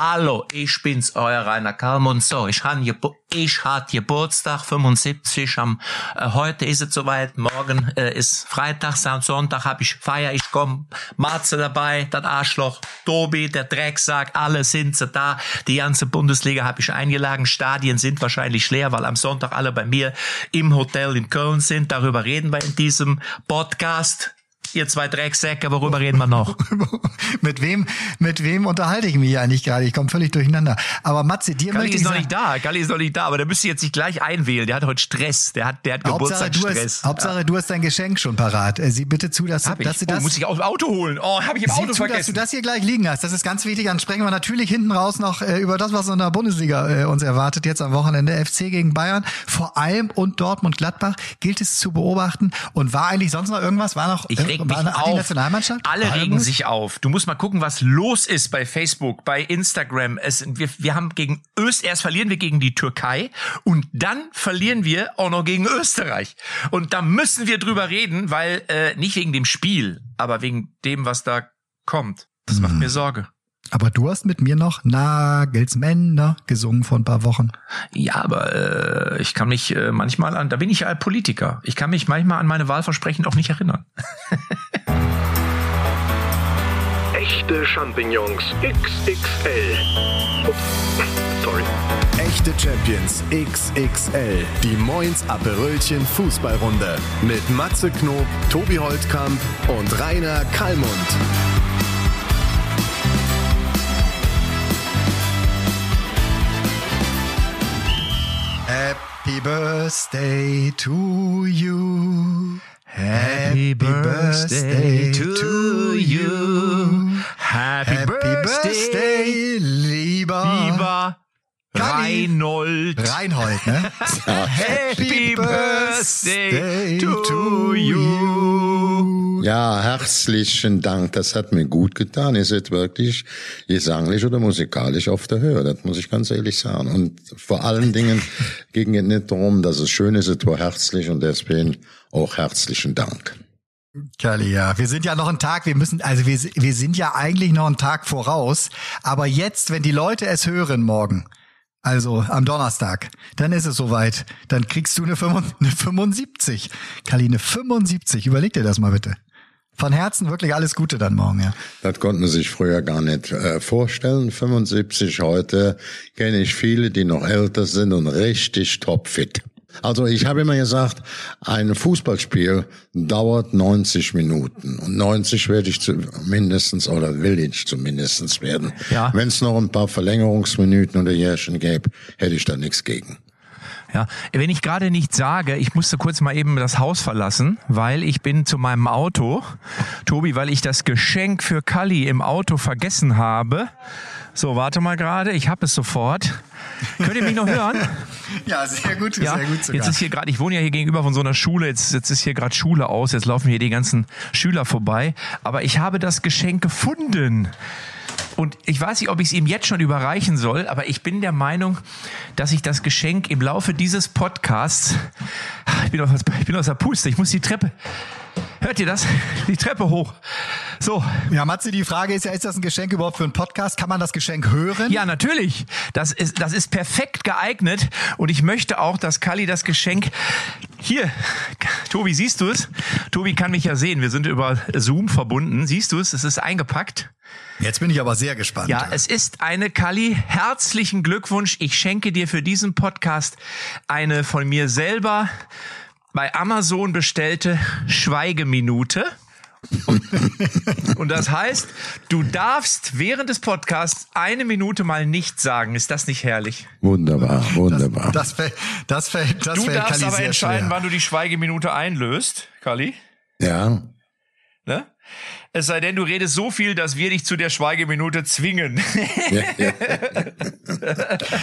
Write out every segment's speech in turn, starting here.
Hallo, ich bin's, euer Rainer Kalmund. So, ich han ich hat Geburtstag 75 am äh, heute ist es soweit, morgen äh, ist Freitag, Sonntag hab ich Feier, ich komm Matze dabei, das Arschloch, Tobi, der Drecksack, alle sind sie da. Die ganze Bundesliga habe ich eingeladen, Stadien sind wahrscheinlich leer, weil am Sonntag alle bei mir im Hotel in Köln sind. Darüber reden wir in diesem Podcast ihr zwei Drecksäcke, worüber reden wir noch? mit wem, mit wem unterhalte ich mich eigentlich gerade? Ich komme völlig durcheinander. Aber Matze, dir Galli möchte ist ich noch nicht da. Galli ist noch nicht da, aber der müsste jetzt sich gleich einwählen. Der hat heute Stress. Der hat, der hat Hauptsache, du Geburtstagsstress. hast, Hauptsache, du hast dein Geschenk schon parat. Äh, Sieh bitte zu, dass, du- Hab ich. dass du oh, das, muss ich aus dem Auto holen. Oh, habe ich im sieh Auto zu, dass du vergessen. das hier gleich liegen hast. Das ist ganz wichtig. Dann sprechen wir natürlich hinten raus noch äh, über das, was in der Bundesliga äh, uns erwartet jetzt am Wochenende. FC gegen Bayern. Vor allem und Dortmund Gladbach gilt es zu beobachten. Und war eigentlich sonst noch irgendwas? War noch, Ich reg äh, mich auf. die Nationalmannschaft? Alle War regen sich auf. Du musst mal gucken, was los ist bei Facebook, bei Instagram. Es, wir, wir haben gegen Öst, erst verlieren wir gegen die Türkei und dann verlieren wir auch noch gegen Österreich. Und da müssen wir drüber reden, weil äh, nicht wegen dem Spiel, aber wegen dem, was da kommt. Das macht mir Sorge. Aber du hast mit mir noch Nagelsmänner gesungen vor ein paar Wochen. Ja, aber äh, ich kann mich äh, manchmal an, da bin ich ja Politiker. Ich kann mich manchmal an meine Wahlversprechen auch nicht erinnern. Echte Champignons XXL. Ups, sorry. Echte Champions XXL. Die Moins Aperölchen Fußballrunde. Mit Matze Knob, Tobi Holtkamp und Rainer Kallmund. Happy Birthday to you. Happy birthday to you. Happy, Birthday, lieber. Reinhold. Reinhold, ne? Happy Birthday to you. Ja, herzlichen Dank. Das hat mir gut getan. Ihr seid wirklich gesanglich oder musikalisch auf der Höhe. Das muss ich ganz ehrlich sagen. Und vor allen Dingen ging es nicht darum, dass es schön ist, es war herzlich und deswegen auch herzlichen Dank. Kalli, ja. Wir sind ja noch einen Tag, wir müssen, also wir, wir sind ja eigentlich noch einen Tag voraus. Aber jetzt, wenn die Leute es hören morgen, also am Donnerstag, dann ist es soweit. Dann kriegst du eine, 75, eine 75. Kalli, eine 75. Überleg dir das mal bitte. Von Herzen wirklich alles Gute dann morgen, ja. Das konnte man sich früher gar nicht äh, vorstellen. 75 heute kenne ich viele, die noch älter sind und richtig topfit. Also ich habe immer gesagt, ein Fußballspiel dauert 90 Minuten und 90 werde ich zu, mindestens oder will ich zumindest werden. Ja. Wenn es noch ein paar Verlängerungsminuten oder Jährchen gäbe, hätte ich da nichts gegen. Ja, wenn ich gerade nichts sage, ich musste kurz mal eben das Haus verlassen, weil ich bin zu meinem Auto, Tobi, weil ich das Geschenk für Kalli im Auto vergessen habe. So, warte mal gerade, ich habe es sofort. Könnt ihr mich noch hören? Ja, sehr gut, Ja, sehr gut sogar. jetzt ist hier gerade, ich wohne ja hier gegenüber von so einer Schule, jetzt, jetzt ist hier gerade Schule aus, jetzt laufen hier die ganzen Schüler vorbei. Aber ich habe das Geschenk gefunden. Und ich weiß nicht, ob ich es ihm jetzt schon überreichen soll, aber ich bin der Meinung, dass ich das Geschenk im Laufe dieses Podcasts, ich bin aus, ich bin aus der Puste, ich muss die Treppe, hört ihr das? Die Treppe hoch. So, Ja, Matze, die Frage ist ja, ist das ein Geschenk überhaupt für einen Podcast? Kann man das Geschenk hören? Ja, natürlich. Das ist, das ist perfekt geeignet. Und ich möchte auch, dass Kali das Geschenk hier, Tobi, siehst du es? Tobi kann mich ja sehen. Wir sind über Zoom verbunden. Siehst du es? Es ist eingepackt. Jetzt bin ich aber sehr gespannt. Ja, es ist eine Kali. Herzlichen Glückwunsch. Ich schenke dir für diesen Podcast eine von mir selber bei Amazon bestellte Schweigeminute. Und das heißt, du darfst während des Podcasts eine Minute mal nichts sagen. Ist das nicht herrlich? Wunderbar, wunderbar. Das fällt, das fällt, das Du fällt darfst Kalli aber entscheiden, schwer. wann du die Schweigeminute einlöst, Kali. ja, Ne? Es sei denn, du redest so viel, dass wir dich zu der Schweigeminute zwingen. ja, ja.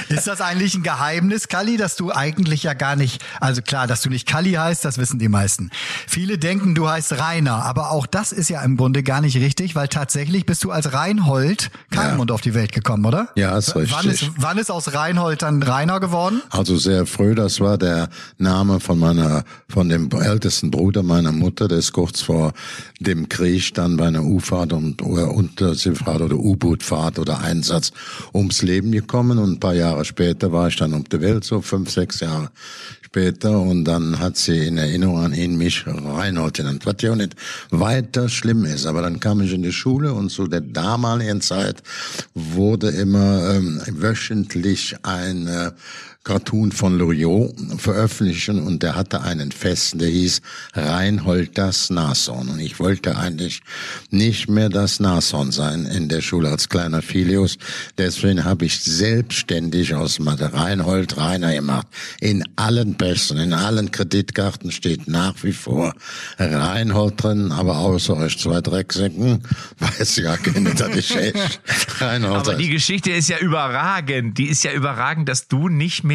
Ist das eigentlich ein Geheimnis, Kalli, dass du eigentlich ja gar nicht, also klar, dass du nicht Kalli heißt, das wissen die meisten. Viele denken, du heißt Rainer, aber auch das ist ja im Grunde gar nicht richtig, weil tatsächlich bist du als Reinhold Kalmund auf die Welt gekommen, oder? Ja, ist richtig. Wann ist, wann ist aus Reinhold dann Rainer geworden? Also sehr früh, das war der Name von meiner, von dem ältesten Bruder meiner Mutter, der ist kurz vor dem Krieg dann bei einer U-Fahrt und oder Unterseefahrt oder U-Bootfahrt oder Einsatz ums Leben gekommen und ein paar Jahre später war ich dann um die Welt, so fünf, sechs Jahre später und dann hat sie in Erinnerung an ihn mich Reinhold genannt, was ja auch nicht weiter schlimm ist. Aber dann kam ich in die Schule und zu der damaligen Zeit wurde immer ähm, wöchentlich ein äh, Cartoon von Loriot veröffentlichen und der hatte einen Festen, der hieß Reinhold das Nashorn. Und ich wollte eigentlich nicht mehr das Nashorn sein in der Schule als kleiner Filius. Deswegen habe ich selbstständig aus Mathe Reinhold Rainer gemacht. In allen Pässen, in allen Kreditkarten steht nach wie vor Reinhold drin, aber außer euch zwei Drecksäcken weiß ja keiner, dass ich echt Reinhold Aber die Geschichte ist ja überragend. Die ist ja überragend, dass du nicht mehr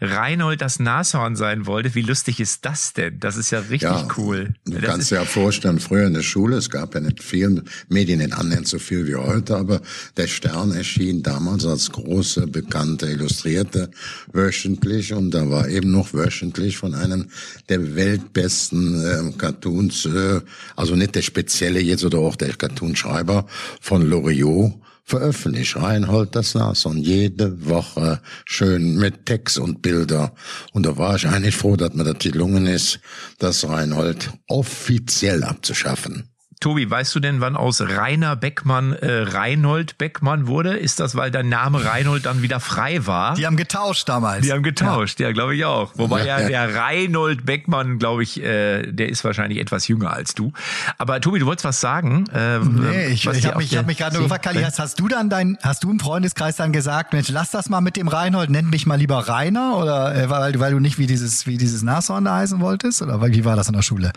Reinhold das Nashorn sein wollte. Wie lustig ist das denn? Das ist ja richtig Ja, cool. Du Das kannst dir ja vorstellen, früher in der Schule, es gab ja nicht viel, Medien nicht annähernd so viel wie heute, aber der Stern erschien damals als große, bekannte, illustrierte wöchentlich und da war eben noch wöchentlich von einem der weltbesten ähm, Cartoons, äh, also nicht der spezielle jetzt oder auch der Cartoonschreiber von Loriot, veröffentlicht. Reinhold das Nashorn. Jede Woche schön mit Text und Bilder. Und da war ich eigentlich froh, dass mir das gelungen ist, das Reinhold offiziell abzuschaffen. Tobi, weißt du denn, wann aus Rainer Beckmann äh, Reinhold Beckmann wurde? Ist das, weil dein Name Reinhold dann wieder frei war? Die haben getauscht damals. Die haben getauscht, ja, glaube ich auch. Wobei ja, Ja. der Reinhold Beckmann, glaube ich, äh, der ist wahrscheinlich etwas jünger als du. Aber Tobi, du wolltest was sagen? Äh, Nee, ich, was ich dir habe mich, ich hab mich gerade nur gefragt, Kali, hast, hast du dann dein, hast du im Freundeskreis dann gesagt, Mensch, lass das mal mit dem Reinhold, nenn mich mal lieber Rainer oder äh, weil, du- weil du nicht wie dieses, wie dieses Nashorn da heißen wolltest? Oder wie war das in der Schule?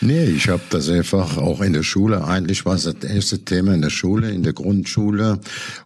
Nee, ich habe das einfach auch in der Schule, eigentlich war es das erste Thema in der Schule, in der Grundschule,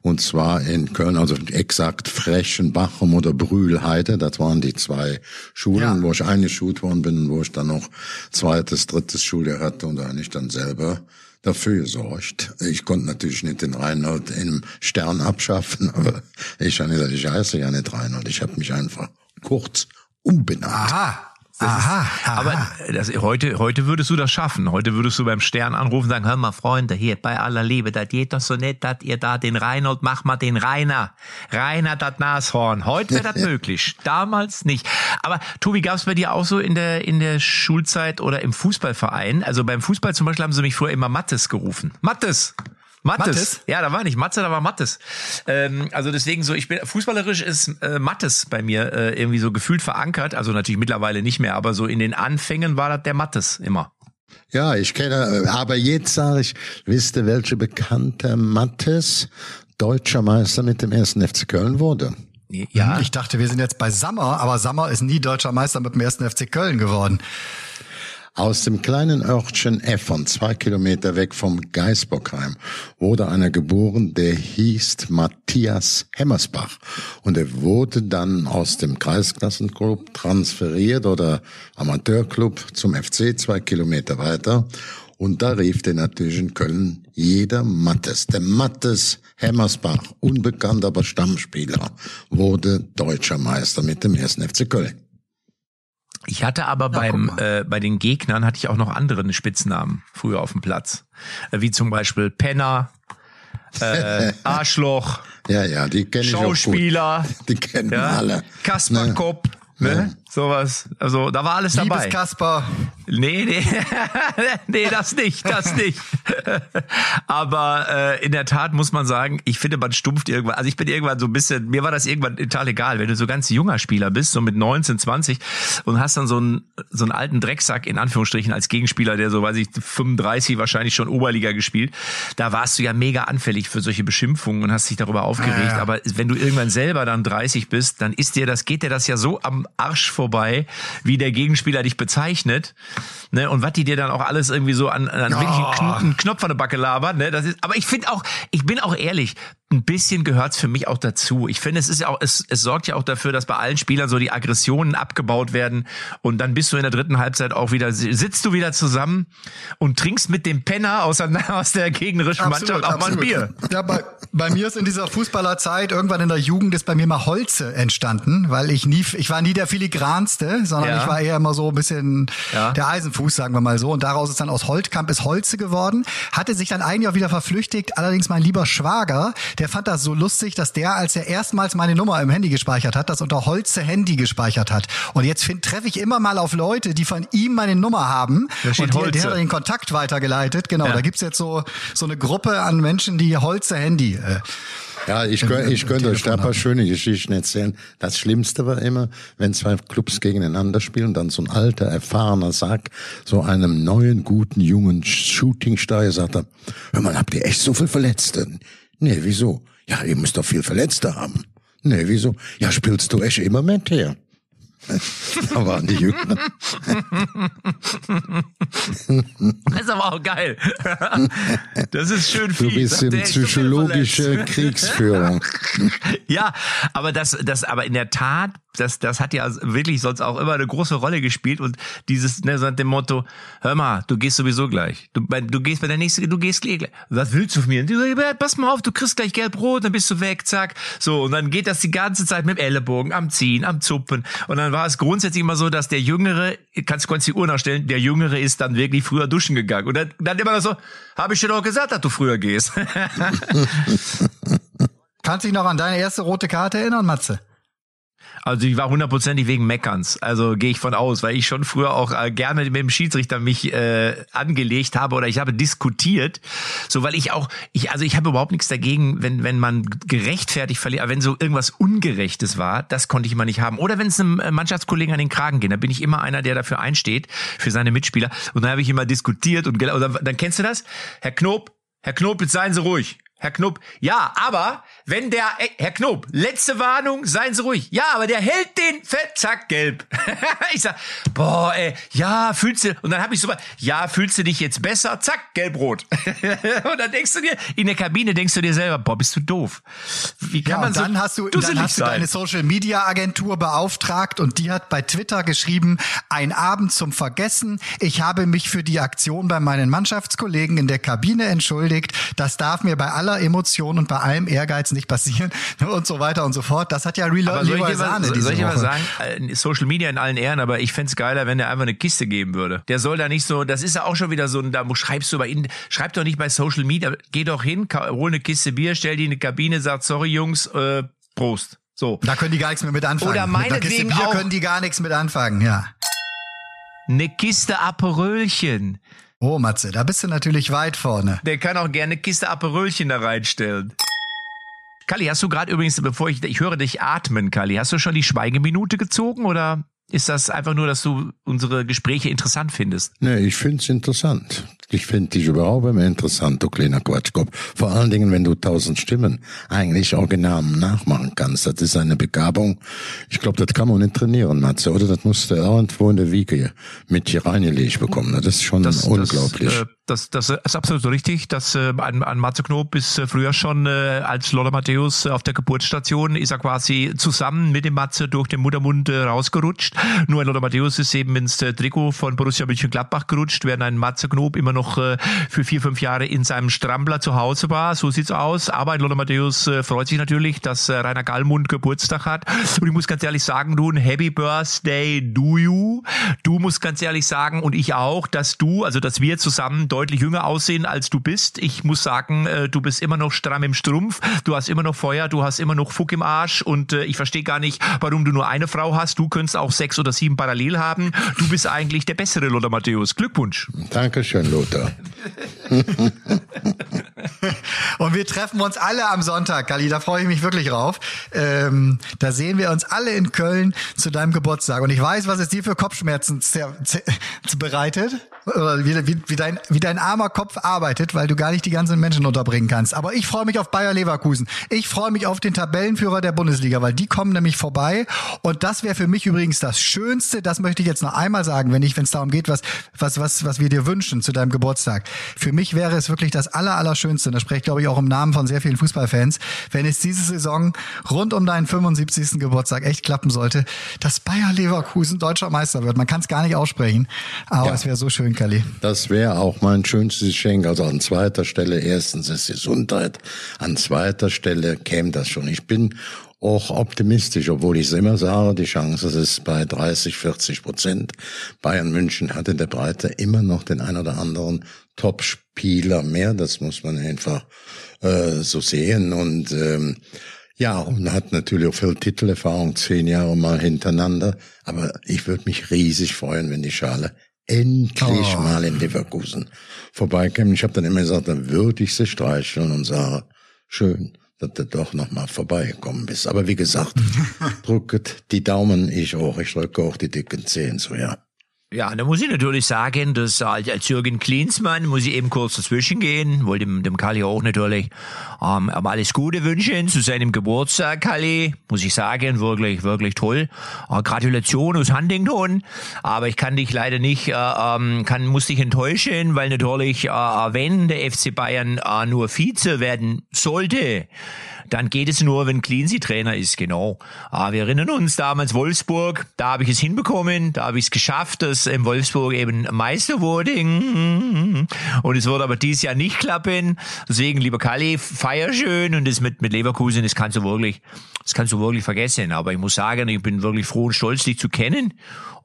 und zwar in Köln, also exakt Frechenbachum oder Brühlheide, das waren die zwei Schulen, Ja. wo ich eingeschult worden bin, wo ich dann noch zweites, drittes Schuljahr hatte und eigentlich dann selber dafür gesorgt. Ich konnte natürlich nicht den Reinhold im Stern abschaffen, aber ich, ich heiße ja nicht Reinhold, ich habe mich einfach kurz umbenannt. Aha. Aha, aha. Aber das, heute, heute würdest du das schaffen. Heute würdest du beim Stern anrufen und sagen, hör mal, Freunde, hier, bei aller Liebe, das geht doch so nett, dass ihr da den Reinhold, mach mal den Rainer. Rainer, das Nashorn. Heute wäre das möglich. Damals nicht. Aber Tobi, gab es bei dir auch so in der, in der Schulzeit oder im Fußballverein? Also beim Fußball zum Beispiel haben sie mich früher immer Mattes gerufen. Mattes! Mattes. Mattes? Ja, da war nicht Matze, da war Mattes. Ähm, also deswegen so, ich bin fußballerisch ist äh, Mattes bei mir äh, irgendwie so gefühlt verankert. Also natürlich mittlerweile nicht mehr, aber so in den Anfängen war das der Mattes immer. Ja, ich kenne, äh, aber jetzt sage ich, wisst ihr, welche bekannte Mattes deutscher Meister mit dem ersten FC Köln wurde? Ja, Ich dachte, wir sind jetzt bei Sammer, aber Sammer ist nie deutscher Meister mit dem ersten FC Köln geworden. Aus dem kleinen Örtchen Effern, zwei Kilometer weg vom Geisbockheim, wurde einer geboren, der hieß Matthias Hemmersbach. Und er wurde dann aus dem Kreisklassenclub transferiert oder Amateurclub zum FC, zwei Kilometer weiter. Und da rief der natürlich in Köln jeder Mattes. Der Mattes Hemmersbach, unbekannt, aber Stammspieler, wurde deutscher Meister mit dem ersten FC Köln. Ich hatte aber beim äh, bei den Gegnern hatte ich auch noch andere Spitznamen früher auf dem Platz, äh, wie zum Beispiel Penner, äh, Arschloch, Ja, ja, die kenne ich auch gut. Schauspieler, Die kennen ja, alle. Kasperkopf, ne? Sowas. Also da war alles dabei. Liebes Kasper. Nee, nee, nee, das nicht, das nicht. Aber äh, in der Tat muss man sagen, ich finde, man stumpft irgendwann. Also ich bin irgendwann so ein bisschen, mir war das irgendwann total egal, wenn du so ganz junger Spieler bist, so mit 19, 20 und hast dann so einen, so einen alten Drecksack in Anführungsstrichen als Gegenspieler, der so, weiß ich, 35 wahrscheinlich schon Oberliga gespielt. Da warst du ja mega anfällig für solche Beschimpfungen und hast dich darüber aufgeregt. Ja, ja. Aber wenn du irgendwann selber dann 30 bist, dann ist dir das, geht dir das ja so am Arsch vorbei, wie der Gegenspieler dich bezeichnet. Ne, und was die dir dann auch alles irgendwie so an, an wirklich einen, Kn einen Knopf an der Backe labern, ne, das ist, aber ich finde auch, ich bin auch ehrlich, ein bisschen gehört's für mich auch dazu. Ich finde, es ist ja auch, es, es sorgt ja auch dafür, dass bei allen Spielern so die Aggressionen abgebaut werden und dann bist du in der dritten Halbzeit auch wieder, sitzt du wieder zusammen und trinkst mit dem Penner aus der, aus der gegnerischen Mannschaft auch mal ein Bier. Ja, bei, bei mir ist in dieser Fußballerzeit irgendwann in der Jugend ist bei mir mal Holze entstanden, weil ich nie, ich war nie der filigranste, sondern ja. ich war eher immer so ein bisschen ja. der Eisenfuß, sagen wir mal so. Und daraus ist dann aus Holtkamp ist Holze geworden, hatte sich dann ein Jahr wieder verflüchtigt. Allerdings mein lieber Schwager, der fand das so lustig, dass der, als er erstmals meine Nummer im Handy gespeichert hat, das unter Holze Handy gespeichert hat. Und jetzt treffe ich immer mal auf Leute, die von ihm meine Nummer haben. Und die, der hat den Kontakt weitergeleitet. Genau, ja. da gibt's jetzt so, so eine Gruppe an Menschen, die Holze Handy. Äh, ja, ich, könnt, ich könnte euch da ein paar schöne Geschichten erzählen. Das Schlimmste war immer, wenn zwei Clubs gegeneinander spielen, dann so ein alter, erfahrener Sack, so einem neuen, guten, jungen Shootingstar sagt er, hör mal, habt ihr echt so viel Verletzte? Nee, wieso? Ja, ihr müsst doch viel Verletzte haben. Nee, wieso? Ja, spielst du echt immer mit her? da waren die Jünger. Das ist aber auch geil. Das ist schön viel. Du bist in psychologische Kriegsführung. Ja, aber das, das, aber in der Tat, das, das hat ja wirklich sonst auch immer eine große Rolle gespielt und dieses, ne, so dem Motto, hör mal, du gehst sowieso gleich. Du, du gehst bei der nächsten, du gehst gleich. Was willst du von mir? Du, pass mal auf, du kriegst gleich gelb-rot, dann bist du weg, zack. So, und dann geht das die ganze Zeit mit dem Ellenbogen, am Ziehen, am Zuppen. Und dann war es grundsätzlich immer so, dass der Jüngere, kannst du kurz die Uhr nachstellen, der Jüngere ist dann wirklich früher duschen gegangen. Und dann, dann immer so, habe ich dir doch gesagt, dass du früher gehst. Kannst dich noch an deine erste rote Karte erinnern, Matze? Also ich war hundertprozentig wegen Meckerns. Also gehe ich von aus, weil ich schon früher auch äh, gerne mit dem Schiedsrichter mich äh, angelegt habe oder ich habe diskutiert. So, weil ich auch, ich, also ich habe überhaupt nichts dagegen, wenn, wenn man gerechtfertigt verliert, aber wenn so irgendwas Ungerechtes war, das konnte ich immer nicht haben. Oder wenn es einem äh, Mannschaftskollegen an den Kragen geht, da bin ich immer einer, der dafür einsteht, für seine Mitspieler. Und dann habe ich immer diskutiert und oder, dann kennst du das? Herr Knob, Herr Knob, jetzt seien Sie ruhig. Herr Knob, ja, aber wenn der, ey, Herr Knob, letzte Warnung, seien Sie ruhig. Ja, aber der hält den Fett, zack, gelb. ich sag, boah, ey, ja, fühlst du, und dann habe ich so, ja, fühlst du dich jetzt besser, zack, gelb-rot. und dann denkst du dir, in der Kabine denkst du dir selber, boah, bist du doof. Wie kann ja, man so dann hast du, dann hast du deine Social Media Agentur beauftragt und die hat bei Twitter geschrieben, ein Abend zum Vergessen. Ich habe mich für die Aktion bei meinen Mannschaftskollegen in der Kabine entschuldigt. Das darf mir bei allen aller Emotion und bei allem Ehrgeiz nicht passieren und so weiter und so fort. Das hat ja Real aber soll ich, Sahne mal, soll ich mal sagen, äh, Social Media in allen Ehren, aber ich fände geiler, wenn er einfach eine Kiste geben würde. Der soll da nicht so, das ist ja auch schon wieder so, da schreibst du bei ihnen, schreib doch nicht bei Social Media, geh doch hin, hol eine Kiste Bier, stell die in eine Kabine, sag, sorry Jungs, äh, Prost. So. Da können die gar nichts mehr mit anfangen. Oder meinetwegen Bier auch, können die gar nichts mit anfangen, ja. Eine Kiste Aperölchen. Oh, Matze, da bist du natürlich weit vorne. Der kann auch gerne Kiste Aperölchen da reinstellen. Kali, hast du gerade übrigens, bevor ich, ich höre dich atmen, Kali, hast du schon die Schweigeminute gezogen oder ist das einfach nur, dass du unsere Gespräche interessant findest? Nee, ich find's interessant. Ich finde dich überhaupt immer interessant, du kleiner Quatschkopf. Vor allen Dingen, wenn du tausend Stimmen eigentlich original nachmachen kannst. Das ist eine Begabung. Ich glaube, das kann man nicht trainieren, Matze, oder? Das musst du irgendwo in der Wiege mit hier reingelegt bekommen. Das ist schon das, unglaublich. Das, äh, das, das ist absolut richtig. dass äh, an, an Matze Knob ist äh, früher schon äh, als Lothar Matthäus auf der Geburtsstation ist er quasi zusammen mit dem Matze durch den Muttermund äh, rausgerutscht. Nur ein Lothar Matthäus ist eben ins äh, Trikot von Borussia Mönchengladbach gerutscht, während ein Matze Knob immer noch äh, für vier, fünf Jahre in seinem Strampler zu Hause war. So sieht's aus. Aber Lothar Matthäus äh, freut sich natürlich, dass äh, Rainer Gallmund Geburtstag hat. Und ich muss ganz ehrlich sagen, du, ein Happy Birthday do you. Du musst ganz ehrlich sagen, und ich auch, dass du, also dass wir zusammen deutlich jünger aussehen, als du bist. Ich muss sagen, äh, du bist immer noch stramm im Strumpf, du hast immer noch Feuer, du hast immer noch Fuck im Arsch und äh, ich verstehe gar nicht, warum du nur eine Frau hast. Du könntest auch sechs oder sieben parallel haben. Du bist eigentlich der bessere Lothar Matthäus. Glückwunsch. Dankeschön, Lothar. und wir treffen uns alle am Sonntag, Kali, da freue ich mich wirklich drauf. Ähm, da sehen wir uns alle in Köln zu deinem Geburtstag. Und ich weiß, was es dir für Kopfschmerzen bereitet oder wie, wie, wie, dein, wie dein armer Kopf arbeitet, weil du gar nicht die ganzen Menschen unterbringen kannst. Aber ich freue mich auf Bayer Leverkusen. Ich freue mich auf den Tabellenführer der Bundesliga, weil die kommen nämlich vorbei. Und das wäre für mich übrigens das Schönste, das möchte ich jetzt noch einmal sagen, wenn ich, wenn es darum geht, was, was, was, was wir dir wünschen zu deinem Geburtstag. Für mich wäre es wirklich das aller, und das spreche ich glaube ich auch im Namen von sehr vielen Fußballfans, wenn es diese Saison rund um deinen 75. Geburtstag echt klappen sollte, dass Bayer Leverkusen deutscher Meister wird. Man kann es gar nicht aussprechen, aber Ja. es wäre so schön, Kalli. Das wäre auch mein schönstes Geschenk. Also an zweiter Stelle erstens ist Gesundheit, an zweiter Stelle käme das schon. Ich bin auch optimistisch, obwohl ich es immer sage, die Chance ist bei 30, 40 Prozent. Bayern München hat in der Breite immer noch den ein oder anderen Top-Spieler mehr. Das muss man einfach äh, so sehen. Und ähm, ja, und hat natürlich auch viel Titelerfahrung, zehn Jahre mal hintereinander. Aber ich würde mich riesig freuen, wenn die Schale endlich Oh. mal in Leverkusen vorbeikäme. Ich habe dann immer gesagt, dann würde ich sie streicheln und sage, schön, dass du doch noch mal vorbeigekommen bist. Aber wie gesagt, drücket die Daumen, ich auch. Ich drücke auch die dicken Zehen so, ja. Ja, da muss ich natürlich sagen, dass als, als Jürgen Klinsmann muss ich eben kurz dazwischen gehen, wollte dem, dem Kalli auch natürlich ähm, aber alles Gute wünschen zu seinem Geburtstag, Kalli, muss ich sagen, wirklich, wirklich toll. Äh, Gratulation aus Huntington, aber ich kann dich leider nicht, äh, ähm, kann, muss dich enttäuschen, weil natürlich, äh, wenn der FC Bayern äh, nur Vize werden sollte, dann geht es nur, wenn Cleansy Trainer ist, genau. Ah, wir erinnern uns damals Wolfsburg, da habe ich es hinbekommen, da habe ich es geschafft, dass im Wolfsburg eben Meister wurde. Und es wird aber dieses Jahr nicht klappen. Deswegen, lieber Kalli, feier schön und das mit, mit Leverkusen, das kannst du wirklich, das kannst du wirklich vergessen. Aber ich muss sagen, ich bin wirklich froh und stolz, dich zu kennen.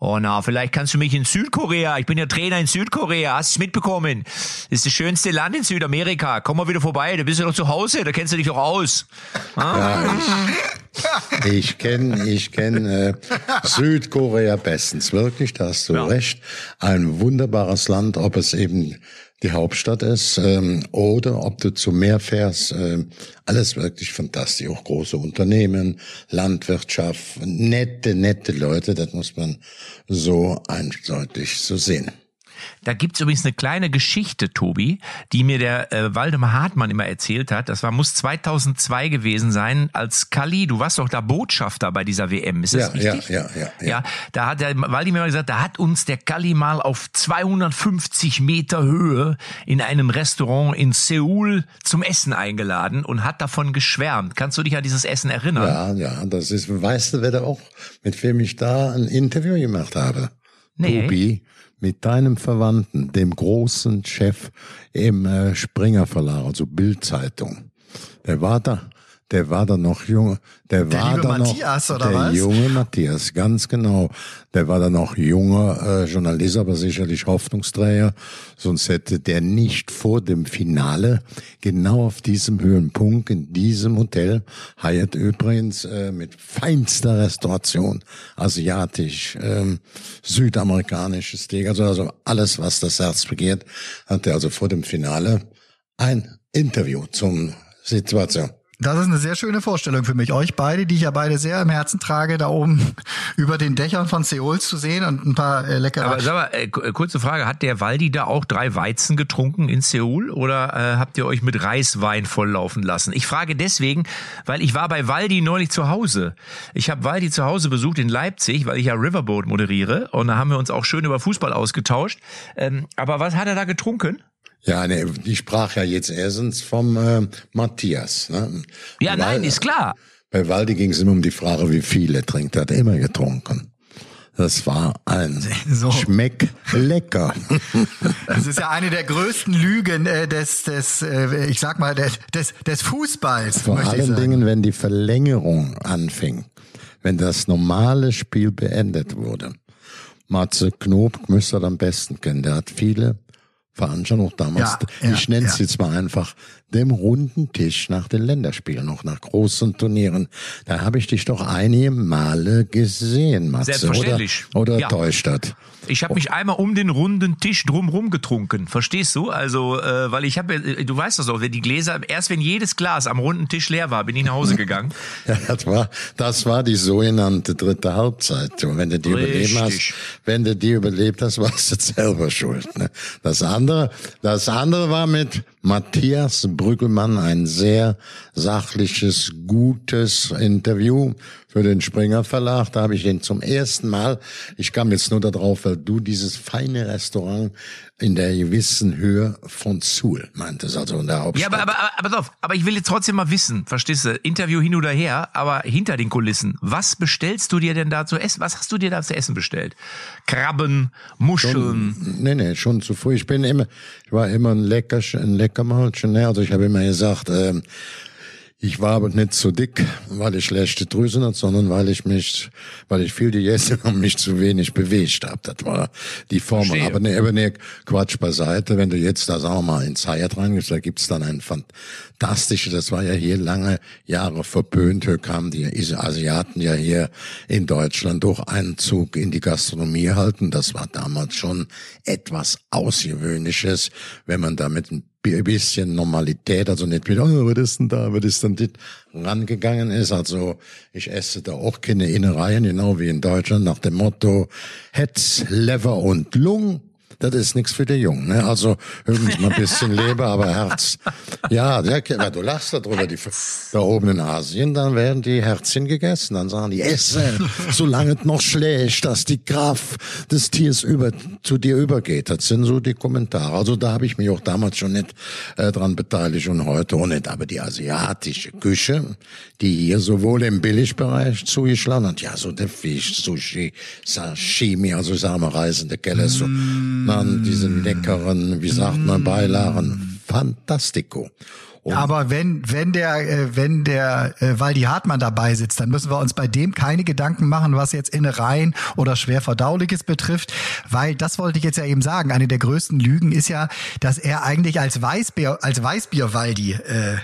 Und na, vielleicht kannst du mich in Südkorea, ich bin ja Trainer in Südkorea, hast es mitbekommen? Das ist das schönste Land in Südamerika. Komm mal wieder vorbei, da bist du doch zu Hause, da kennst du dich doch aus. Ich kenne ich kenn, äh, Südkorea bestens, wirklich, da hast du Ja. recht. Ein wunderbares Land, ob es eben die Hauptstadt ist ähm, oder ob du zu Meer fährst. ähm, alles wirklich fantastisch. Auch große Unternehmen, Landwirtschaft, nette, nette Leute, das muss man so eindeutig so sehen. Da gibt's übrigens eine kleine Geschichte, Tobi, die mir der äh, Waldemar Hartmann immer erzählt hat. Das war muss 2002 gewesen sein, als Kalli, du warst doch da Botschafter bei dieser WM, ist das Ja, ja, richtig? ja, ja, ja. Ja, da hat der Waldi mir mal gesagt, da hat uns der Kalli mal auf 250 Meter Höhe in einem Restaurant in Seoul zum Essen eingeladen und hat davon geschwärmt. Kannst du dich an dieses Essen erinnern? Ja, ja, das ist, weißt du, wer da auch, mit wem ich da ein Interview gemacht habe? Nee. Tobi, mit deinem Verwandten, dem großen Chef im äh, Springer Verlag, also Bildzeitung. Der war da, der war da noch jung, der, Der war liebe da Matthias, noch, der was? junge Matthias, ganz genau. Der war da noch junger äh, Journalist, aber sicherlich Hoffnungsträger, sonst hätte der nicht vor dem Finale genau auf diesem Höhenpunkt in diesem Hotel Hyatt übrigens äh, mit feinster Restauration, asiatisch, ähm, südamerikanisches Steak, also, also alles, was das Herz begehrt, hat er also vor dem Finale ein Interview zum Situation. Das ist eine sehr schöne Vorstellung für mich. Euch beide, die ich ja beide sehr im Herzen trage, da oben über den Dächern von Seoul zu sehen und ein paar äh, leckere. Aber sag mal, äh, äh, kurze Frage, hat der Waldi da auch drei Weizen getrunken in Seoul oder äh, habt ihr euch mit Reiswein volllaufen lassen? Ich frage deswegen, weil ich war bei Waldi neulich zu Hause. Ich habe Waldi zu Hause besucht in Leipzig, weil ich ja Riverboat moderiere und da haben wir uns auch schön über Fußball ausgetauscht. Ähm, aber was hat er da getrunken? Ja, ne, ich sprach ja jetzt erstens vom äh, Matthias. Ne? Ja, Weil- nein, ist klar. Bei Waldi ging es immer um die Frage, wie viel er trinkt. Er hat immer getrunken. Das war ein So. Schmeck lecker. Das ist ja eine der größten Lügen äh, des, des äh, ich sag mal, des, des, des Fußballs. Vor allen sagen. Dingen, wenn die Verlängerung anfing, wenn das normale Spiel beendet wurde. Matze Knob müsste er am besten kennen. Der hat viele Veranstaltungen auch damals. Ja, ja, ich nenne es ja. jetzt mal einfach dem runden Tisch nach den Länderspielen, noch nach großen Turnieren. Da habe ich dich doch einige Male gesehen, Matze. Selbstverständlich. Oder, oder Ja. täuscht das? Ich habe mich einmal um den runden Tisch drumrum getrunken. Verstehst du? Also, äh, weil ich habe, äh, du weißt das auch, wenn die Gläser, erst wenn jedes Glas am runden Tisch leer war, bin ich nach Hause gegangen. Ja, das war, das war die sogenannte dritte Halbzeit. Und wenn du die überlebt hast, wenn du die überlebt hast, warst du selber schuld. Ne? Das andere, das andere war mit, Matthias Brüggelmann ein sehr sachliches, gutes Interview für den Springer Verlag. Da habe ich den zum ersten Mal, ich kam jetzt nur darauf, weil du dieses feine Restaurant in der gewissen Höhe von Suhl meintest, also in der Hauptstadt. Ja, aber, aber, aber, aber, doch, aber ich will jetzt trotzdem mal wissen, verstehst du, Interview hin oder her, aber hinter den Kulissen, was bestellst du dir denn da zu essen? Was hast du dir da zu essen bestellt? Krabben, Muscheln? Schon, nee, nee, schon zu früh. Ich bin immer, ich war immer ein lecker, ein Leckermalchen, ne? Also ich habe immer gesagt, ähm, ich war aber nicht so dick, weil ich schlechte Drüsen hatte, sondern weil ich mich, weil ich viel gegessen und mich zu wenig bewegt habe. Das war die Formel. Verstehe. Aber nee, aber nee, Quatsch beiseite. Wenn du jetzt da, sagen wir mal, in Zayat reingehst, da gibt's dann ein fantastisches, das war ja hier lange Jahre verböhnt. Hier kamen die Asiaten ja hier in Deutschland durch Einzug in die Gastronomie halten. Das war damals schon etwas Außergewöhnliches, wenn man da mit ein bisschen Normalität, also nicht mit, oh, was ist denn da, was ist denn das, rangegangen ist. Also ich esse da auch keine Innereien, genau wie in Deutschland, nach dem Motto Herz, Lever und Lung. Das ist nichts für die Jungen. Ne? Also höchstens mal ein bisschen Leber, aber Herz. Ja, der, du lachst darüber. Die, da oben in Asien, dann werden die Herzchen gegessen. Dann sagen die, esse, solange es noch schlägt, dass die Kraft des Tiers über, zu dir übergeht. Das sind so die Kommentare. Also da habe ich mich auch damals schon nicht äh, dran beteiligt und heute auch nicht. Aber die asiatische Küche, die hier sowohl im Billigbereich zugeschlagen hat, ja, so der Fisch, Sushi, Sashimi, also sagen wir reisende Keller, so, dann diese leckeren, wie sagt man, Beilagen, fantastico. Und Aber wenn, wenn der, äh, wenn der äh, Waldi Hartmann dabei sitzt, dann müssen wir uns bei dem keine Gedanken machen, was jetzt Innereien oder schwer verdauliches betrifft, weil das wollte ich jetzt ja eben sagen. Eine der größten Lügen ist ja, dass er eigentlich als Weißbier, als Weißbier Waldi äh,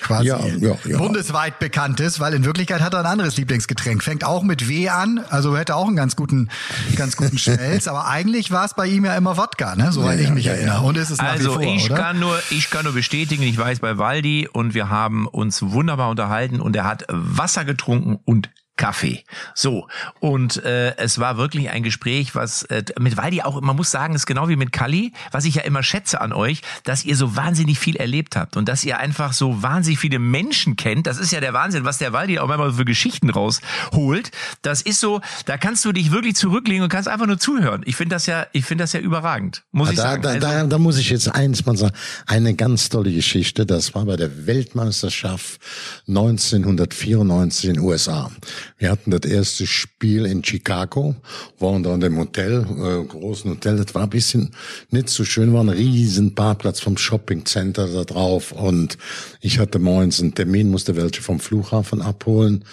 quasi Ja, ja, ja. bundesweit bekannt ist, weil in Wirklichkeit hat er ein anderes Lieblingsgetränk. Fängt auch mit W an, also hätte auch einen ganz guten, ganz guten Schmelz, aber eigentlich war es bei ihm ja immer Wodka, ne? Soweit Ja, ich mich ja, erinnere. Und ist es nach Also wie vor, ich oder? kann nur, ich kann nur bestätigen, ich weiß bei Waldi und wir haben uns wunderbar unterhalten und er hat Wasser getrunken und Kaffee. So und äh, es war wirklich ein Gespräch, was äh, mit Waldi auch, man muss sagen, ist genau wie mit Kali, was ich ja immer schätze an euch, dass ihr so wahnsinnig viel erlebt habt und dass ihr einfach so wahnsinnig viele Menschen kennt. Das ist ja der Wahnsinn, was der Waldi auch immer für Geschichten rausholt. Das ist so, da kannst du dich wirklich zurücklegen und kannst einfach nur zuhören. Ich finde das ja, ich finde das ja überregend, muss ich da, sagen. da, Also- da, da muss ich jetzt eins mal sagen. Eine ganz tolle Geschichte. Das war bei der Weltmeisterschaft 1994 in den USA. Wir hatten das erste Spiel in Chicago, waren da in dem Hotel, äh, großen Hotel. Das war ein bisschen nicht so schön, war ein riesen Parkplatz vom Shoppingcenter da drauf. Und ich hatte morgens einen Termin, musste welche vom Flughafen abholen.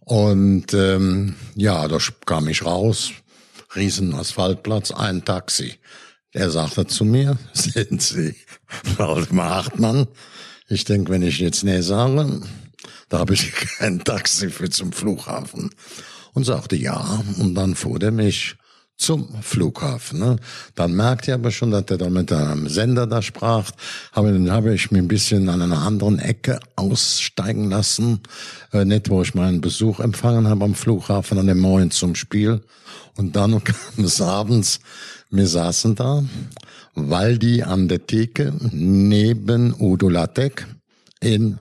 Und ähm, ja, da kam ich raus, riesen Asphaltplatz, ein Taxi. Er sagte zu mir, sind Sie Waldemar Hartmann? Ich denke, wenn ich jetzt nee sage, da habe ich kein Taxi für zum Flughafen. Und sagte ja, und dann fuhr er mich zum Flughafen. Ne? Dann merkte ich aber schon, dass er da mit einem Sender da sprach. Aber dann habe ich mich ein bisschen an einer anderen Ecke aussteigen lassen. Äh, nicht, wo ich meinen Besuch empfangen habe am Flughafen an dem Morgen zum Spiel. Und dann kam es abends, wir saßen da, Waldi an der Theke neben Udo Lattek in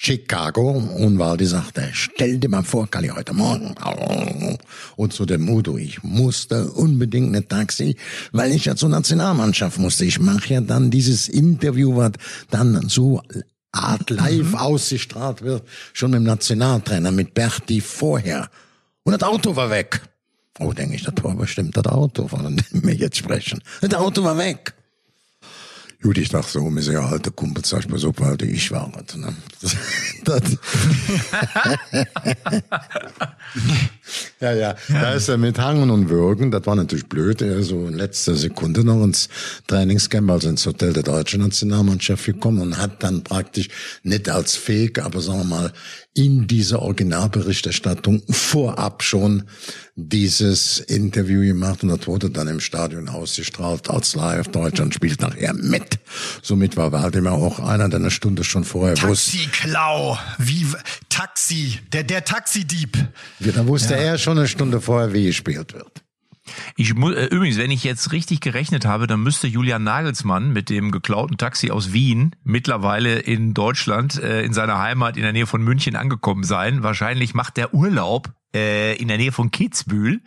Chicago und Waldi sagte, stell dir mal vor, Kali, heute Morgen. Und zu dem Udo, ich musste unbedingt ein Taxi, weil ich ja zur Nationalmannschaft musste. Ich mache ja dann dieses Interview, was dann so Art live ausgestrahlt wird, schon mit dem Nationaltrainer, mit Berti vorher. Und das Auto war weg. Oh, denke ich, das war bestimmt das Auto, von dem wir jetzt sprechen. Das Auto war weg. Gut, ich dachte so, mir sehr alte Kumpel, sag ich mal so, weil ich war. Ne? Das, ja, ja, da ist er mit Hangen und Würgen, das war natürlich blöd, er so in letzter Sekunde noch ins Trainingscamp, also ins Hotel der deutschen Nationalmannschaft gekommen und hat dann praktisch nicht als Fake, aber sagen wir mal, in dieser Originalberichterstattung vorab schon dieses Interview gemacht und das wurde dann im Stadion ausgestrahlt als live. Deutschland spielt nachher mit. Somit war Waldemar auch einer, der eine Stunde schon vorher wusste. Taxiklau, wie Taxi, der der Taxidieb. Da wusste er schon eine Stunde vorher, wie gespielt wird. Ich mu äh, übrigens, wenn ich jetzt richtig gerechnet habe, dann müsste Julian Nagelsmann mit dem geklauten Taxi aus Wien mittlerweile in Deutschland, äh, in seiner Heimat in der Nähe von München angekommen sein. Wahrscheinlich macht der Urlaub äh, in der Nähe von Kitzbühel.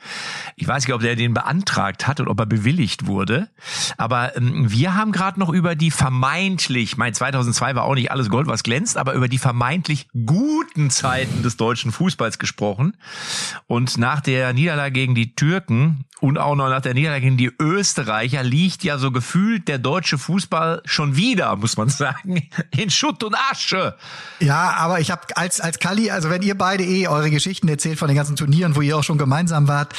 Ich weiß nicht, ob der den beantragt hat oder ob er bewilligt wurde. Aber ähm, wir haben gerade noch über die vermeintlich, mein 2002 war auch nicht alles Gold, was glänzt, aber über die vermeintlich guten Zeiten des deutschen Fußballs gesprochen. Und nach der Niederlage gegen die Türken und auch noch nach der Niederlage gegen die Österreicher liegt ja so gefühlt der deutsche Fußball schon wieder, muss man sagen, in Schutt und Asche. Ja, aber ich habe als als Kali, also wenn ihr beide eh eure Geschichten erzählt von den ganzen Turnieren, wo ihr auch schon gemeinsam wart,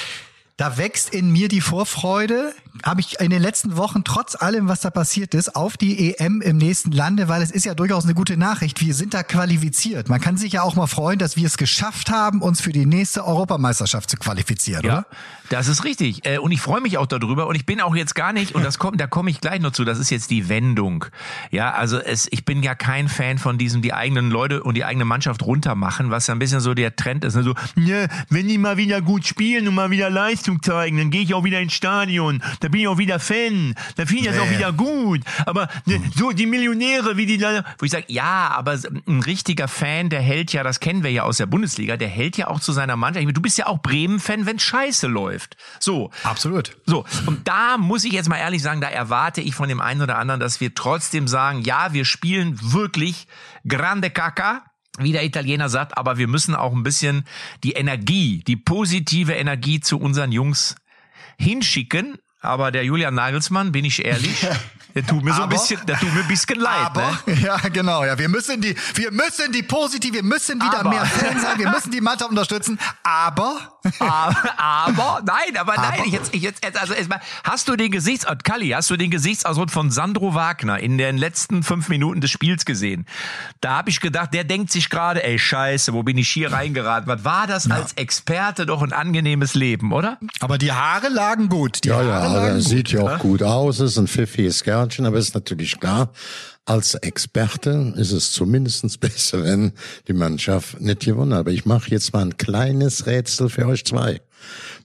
da wächst in mir die Vorfreude, habe ich in den letzten Wochen trotz allem, was da passiert ist, auf die EM im nächsten Lande, weil es ist ja durchaus eine gute Nachricht. Wir sind da qualifiziert. Man kann sich ja auch mal freuen, dass wir es geschafft haben, uns für die nächste Europameisterschaft zu qualifizieren, Ja, oder? das ist richtig. Äh, Und ich freue mich auch darüber. Und ich bin auch jetzt gar nicht, und das kommt, da komme ich gleich noch zu, das ist jetzt die Wendung. Ja, also es, ich bin ja kein Fan von diesem, die eigenen Leute und die eigene Mannschaft runtermachen, was ja ein bisschen so der Trend ist. Ne? So, ja, wenn die mal wieder gut spielen und mal wieder Leistung zeigen, dann gehe ich auch wieder ins Stadion. Da bin ich auch wieder Fan. Da finde ich das auch Nee. wieder gut. Aber ne, so die Millionäre, wie die da, wo ich sage, ja, aber ein richtiger Fan, der hält ja, das kennen wir ja aus der Bundesliga, der hält ja auch zu seiner Mannschaft. Ich meine, Du bist ja auch Bremen-Fan, wenn Scheiße läuft. So. Absolut. So, und da muss ich jetzt mal ehrlich sagen, da erwarte ich von dem einen oder anderen, dass wir trotzdem sagen, ja, wir spielen wirklich grande caca, wie der Italiener sagt, aber wir müssen auch ein bisschen die Energie, die positive Energie zu unseren Jungs hinschicken. Aber der Julian Nagelsmann, bin ich ehrlich, der tut mir so ein Aber- bisschen, der tut mir ein bisschen leid. Aber, ne? ja, genau, ja. Wir müssen die, wir müssen die positiv, wir müssen wieder Aber- mehr Fans sein, wir müssen die Mannschaft unterstützen. Aber, aber, aber nein, aber nein, Aber- ich jetzt, ich jetzt, jetzt also erstmal, hast du den Gesichtsausdruck, Kalli, hast du den Gesichtsausdruck von Sandro Wagner in den letzten fünf Minuten des Spiels gesehen? Da habe ich gedacht, der denkt sich gerade, ey Scheiße, wo bin ich hier reingeraten? Was war das als Experte doch ein angenehmes Leben, oder? aber die Haare lagen gut. Die Ja, Haare ja, also gut. sieht ja auch gut aus, ist ein pfiffiges Kerlchen, aber ist natürlich klar, als Experte ist es zumindestens besser, wenn die Mannschaft nicht gewonnen hat. Aber ich mache jetzt mal ein kleines Rätsel für euch zwei.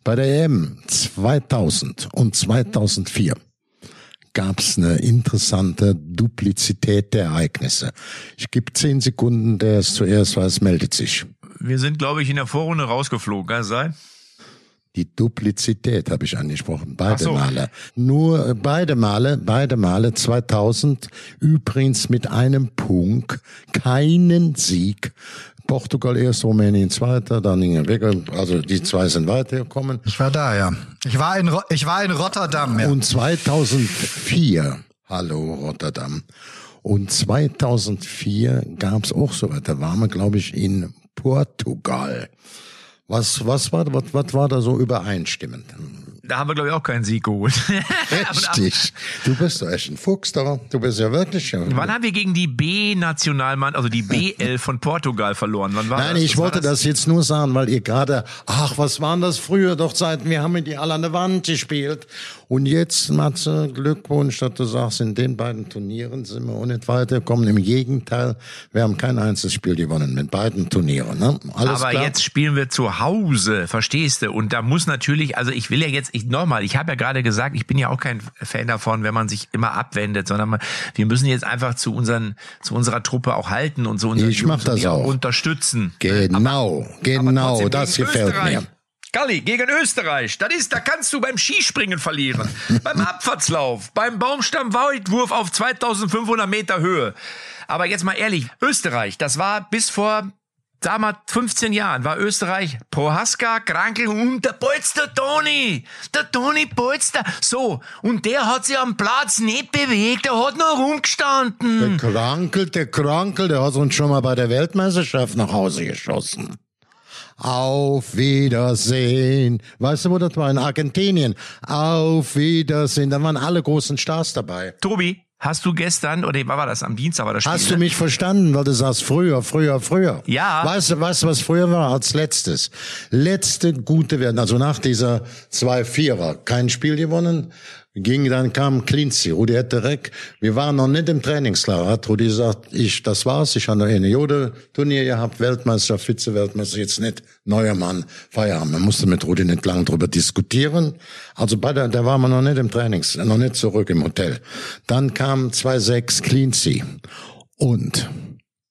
Bei der EM 2000 und 2004 gab es eine interessante Duplizität der Ereignisse. Ich gebe zehn Sekunden, der es zuerst weiß, meldet sich. Wir sind, glaube ich, in der Vorrunde rausgeflogen, kann es sein? Die Duplizität habe ich angesprochen, beide so. Male. Nur äh, beide Male, beide Male 2000 übrigens mit einem Punkt, keinen Sieg. Portugal erst, Rumänien zweiter, dann Ingrid, also die zwei sind weitergekommen. Ich war da, ja. Ich war in, ich war in Rotterdam, ja. Und 2004, hallo Rotterdam. Und 2004 gab's auch so was. Da waren wir, glaube ich, in Portugal. Was, was war, was, was war da so übereinstimmend? Da haben wir, glaube ich, auch keinen Sieg geholt. Richtig. Du bist doch echt ein Fuchs, da. Du bist ja wirklich. Ja. Wann haben wir gegen die B-Nationalmann, also die B11 von Portugal verloren? Wann war Nein, das? ich war wollte das? jetzt nur sagen, weil ihr gerade, ach, was waren das früher doch Zeiten, wir haben die alle an der Wand gespielt. Und jetzt, Matze, Glückwunsch, dass du sagst, in den beiden Turnieren sind wir auch nicht weitergekommen. Im Gegenteil, wir haben kein einziges Spiel gewonnen mit beiden Turnieren. Ne? Alles Aber klar? jetzt spielen wir zu Hause, verstehst du? Und da muss natürlich, also ich will ja jetzt, ich nochmal, ich habe ja gerade gesagt, ich bin ja auch kein Fan davon, wenn man sich immer abwendet, sondern man, wir müssen jetzt einfach zu unseren, zu unserer Truppe auch halten und so unseren Ich mach das auch. unterstützen. Genau, Aber genau, trotzdem das gefällt Österreich. mir. Galli, gegen Österreich. Das ist, da kannst du beim Skispringen verlieren, beim Abfahrtslauf, beim Baumstammweitwurf auf 2500 Meter Höhe. Aber jetzt mal ehrlich, Österreich, das war bis vor Sag mal, 15 Jahren war Österreich Prohaska, Krankel und der Polster Toni. Der Toni Polster. So. Und der hat sich am Platz nicht bewegt. Der hat nur rumgestanden. Der Krankel, der Krankel, der hat uns schon mal bei der Weltmeisterschaft nach Hause geschossen. Auf Wiedersehen. Weißt du, wo das war? In Argentinien. Auf Wiedersehen. Da waren alle großen Stars dabei. Tobi, hast du gestern, oder wann war das? Am Dienstag war das Spiel. Hast du ne? mich verstanden, weil du sagst früher, früher, früher? Ja. Weißt du, weißt was früher war als letztes? Letzte gute werden, also nach dieser zwei Vierer, kein Spiel gewonnen, ging, dann kam Klinzi, Rudi Etterek. Wir waren noch nicht im Trainingslager. Hat Rudi gesagt, ich, das war's. Ich habe eine Jode-Turnier gehabt, Weltmeister, Vize-Weltmeister, jetzt nicht. Neuer Mann, Feierabend. Man musste mit Rudi nicht lang drüber diskutieren. Also bei der, da waren wir noch nicht im Trainings, noch nicht zurück im Hotel. Dann kam 2-6 Klinzi. Und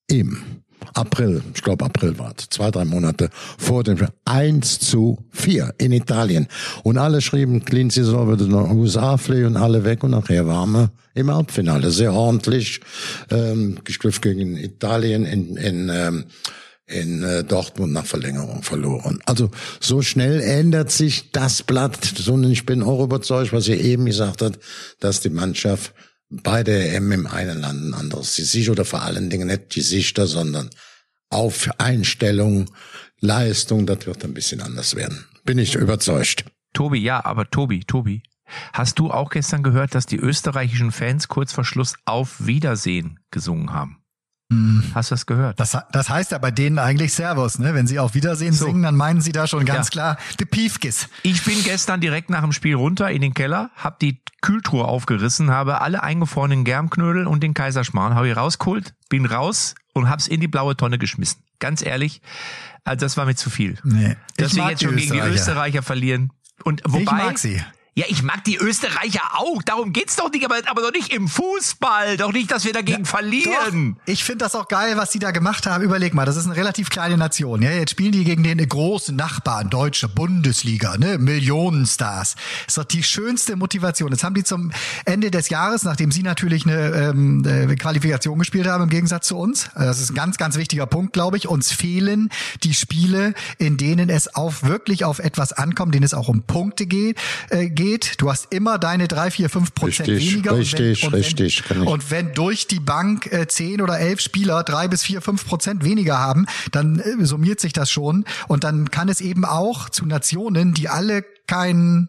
im April, ich glaube April war es, zwei, drei Monate vor dem Spiel, 1 zu 4 in Italien. Und alle schrieben, Clean Saison würde nach USA fliegen und alle weg und nachher waren wir im Halbfinale. Sehr ordentlich, ähm, gespielt gegen Italien in, in ähm, in äh, Dortmund nach Verlängerung verloren. Also so schnell ändert sich das Blatt. Sondern ich bin auch überzeugt, was ihr eben gesagt habt, dass die Mannschaft bei der EM im einen Land ein anderes Gesicht oder vor allen Dingen nicht Gesichter, sondern auf Einstellung, Leistung, das wird ein bisschen anders werden. Bin ich überzeugt. Tobi, ja, aber Tobi, Tobi, hast du auch gestern gehört, dass die österreichischen Fans kurz vor Schluss auf Wiedersehen gesungen haben? Hast du das gehört? Das, das heißt ja bei denen eigentlich Servus, ne? Wenn sie auf Wiedersehen So. singen, dann meinen sie da schon ganz Ja. klar, de Piefkes. Ich bin gestern direkt nach dem Spiel runter in den Keller, hab die Kühltruhe aufgerissen, habe alle eingefrorenen Germknödel und den Kaiserschmarrn habe ich rausgeholt, bin raus und hab's in die blaue Tonne geschmissen. Ganz ehrlich, also das war mir zu viel. Nee. Dass wir jetzt schon gegen die Österreicher. Österreicher verlieren. Und wobei, Ich mag sie. Ja, ich mag die Österreicher auch. Darum geht's doch nicht, aber, aber doch nicht im Fußball. Doch nicht, dass wir dagegen verlieren. Doch, ich finde das auch geil, was die da gemacht haben. Überleg mal, das ist eine relativ kleine Nation. Ja, jetzt spielen die gegen den großen Nachbarn, deutsche Bundesliga, ne, Millionenstars. Ist doch die schönste Motivation. Jetzt haben die zum Ende des Jahres, nachdem sie natürlich eine ähm, äh, Qualifikation gespielt haben, im Gegensatz zu uns. Also Das ist ein ganz, ganz wichtiger Punkt, glaube ich. Uns fehlen die Spiele, in denen es auf wirklich auf etwas ankommt, denen es auch um Punkte geht. Äh, geht. Du hast immer deine drei, vier, fünf Prozent Richtig, weniger. Und richtig, wenn, und richtig, kann Wenn, und wenn durch die Bank äh, zehn oder elf Spieler drei bis vier, fünf Prozent weniger haben, dann äh, summiert sich das schon. Und dann kann es eben auch zu Nationen, die alle keinen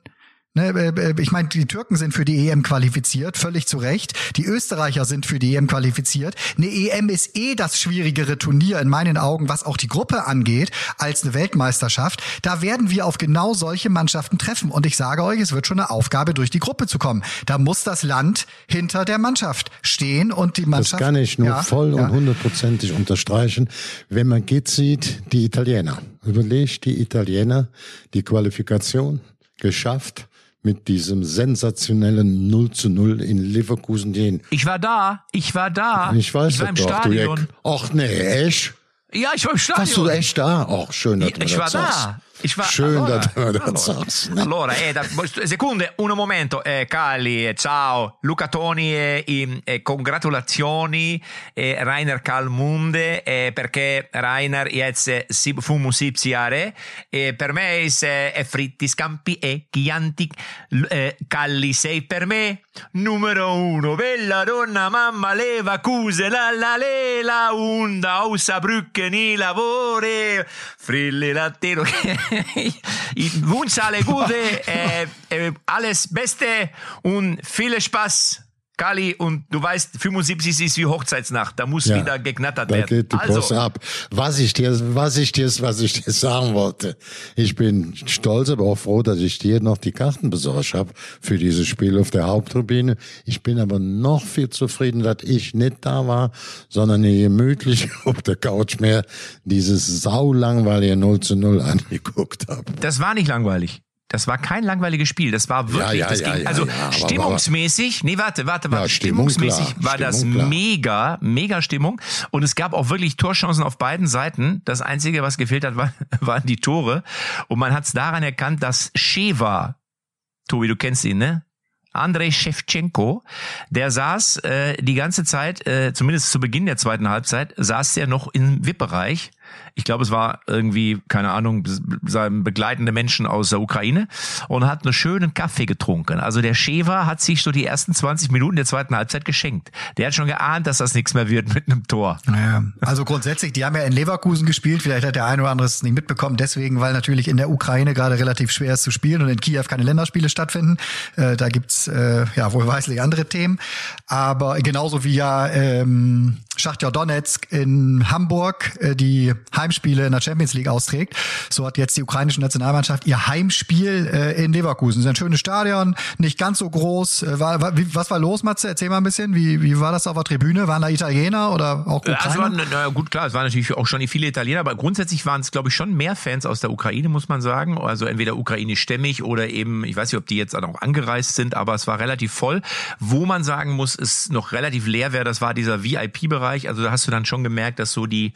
ich meine, die Türken sind für die EM qualifiziert, völlig zu Recht. Die Österreicher sind für die EM qualifiziert. Eine EM ist eh das schwierigere Turnier in meinen Augen, was auch die Gruppe angeht, als eine Weltmeisterschaft. Da werden wir auf genau solche Mannschaften treffen. Und ich sage euch, es wird schon eine Aufgabe, durch die Gruppe zu kommen. Da muss das Land hinter der Mannschaft stehen und die Das Mannschaft. kann ich nur Ja, voll ja. und hundertprozentig unterstreichen. Wenn man geht, sieht die Italiener. Überlegt die Italiener die Qualifikation geschafft mit diesem sensationellen 0 zu 0 in Leverkusen. Den Ich war da. Ich war da. ich weiß ich war im doch, du Stadion. Eck. Ach nee, echt? Ja, ich war im Stadion. Warst du echt da? Ach, schön, dass du ich das war sagst. da. Schön, allora, dass mir das allora, sagst. ne? Allora, eh, da, sekunde, un momento, eh, Calli, eh, ciao, Luca Toni, eh, eh, congratulazioni, eh, Rainer Kalmunde, eh, perché Rainer jetzt sib- 75 Jahre, eh, per me eh, è fritti scampi e Chianti, eh, Calli sei per me, numero uno, bella donna, mamma, Leverkusen, la la le, la unda, aus Saarbrücken, i lavori, Frilli Latino, ich wünsche alle Gute, äh, äh, alles Beste und viel Spaß. Kali, und du weißt, 75 ist wie Hochzeitsnacht, da muss Ja, wieder geknattert Da werden. geht die Post also, ab. Was ich dir, was ich dir, was ich dir sagen wollte. Ich bin stolz, aber auch froh, dass ich dir noch die Karten besorgt habe für dieses Spiel auf der Haupttribüne. Ich bin aber noch viel zufrieden, dass ich nicht da war, sondern hier gemütlich auf der Couch mehr dieses saulangweilige 0 zu 0 angeguckt habe. das war nicht langweilig. Das war kein langweiliges Spiel. Das war wirklich, ja, das ja, ging, ja, also stimmungsmäßig, nee, warte, warte, warte, Stimmung, stimmungsmäßig klar, war das Stimmung, klar. mega, mega Stimmung. Und es gab auch wirklich Torchancen auf beiden Seiten. Das Einzige, was gefehlt hat, war, waren die Tore. Und man hat es daran erkannt, dass Sheva, Tobi, du kennst ihn, ne? Andrei Shevchenko, der saß äh, die ganze Zeit, äh, zumindest zu Beginn der zweiten Halbzeit, saß er noch im VIP-Bereich. Ich glaube, es war irgendwie, keine Ahnung, sein begleitende Menschen aus der Ukraine und hat einen schönen Kaffee getrunken. Also der Sheva hat sich so die ersten 20 Minuten der zweiten Halbzeit geschenkt. Der hat schon geahnt, dass das nichts mehr wird mit einem Tor. Ja, also grundsätzlich, die haben ja in Leverkusen gespielt. Vielleicht hat der eine oder andere es nicht mitbekommen. Deswegen, weil natürlich in der Ukraine gerade relativ schwer ist zu spielen und in Kiew keine Länderspiele stattfinden. Äh, da gibt's äh, ja wohlweislich andere Themen. Aber genauso wie ja ähm, Schachtja Donetsk in Hamburg äh, die Heimspiele in der Champions League austrägt. So hat jetzt die ukrainische Nationalmannschaft ihr Heimspiel äh, in Leverkusen. Das ist ein schönes Stadion, nicht ganz so groß. Äh, war, war, wie, was war los, Matze? Erzähl mal ein bisschen. Wie, wie war das auf der Tribüne? Waren da Italiener oder auch Ukrainer? Also waren, na gut, klar, es waren natürlich auch schon viele Italiener, aber grundsätzlich waren es, glaube ich, schon mehr Fans aus der Ukraine, muss man sagen. Also entweder ukrainischstämmig oder eben, ich weiß nicht, ob die jetzt auch angereist sind, aber es war relativ voll. Wo man sagen muss, es noch relativ leer wäre, das war dieser VIP-Bereich. Also da hast du dann schon gemerkt, dass so die,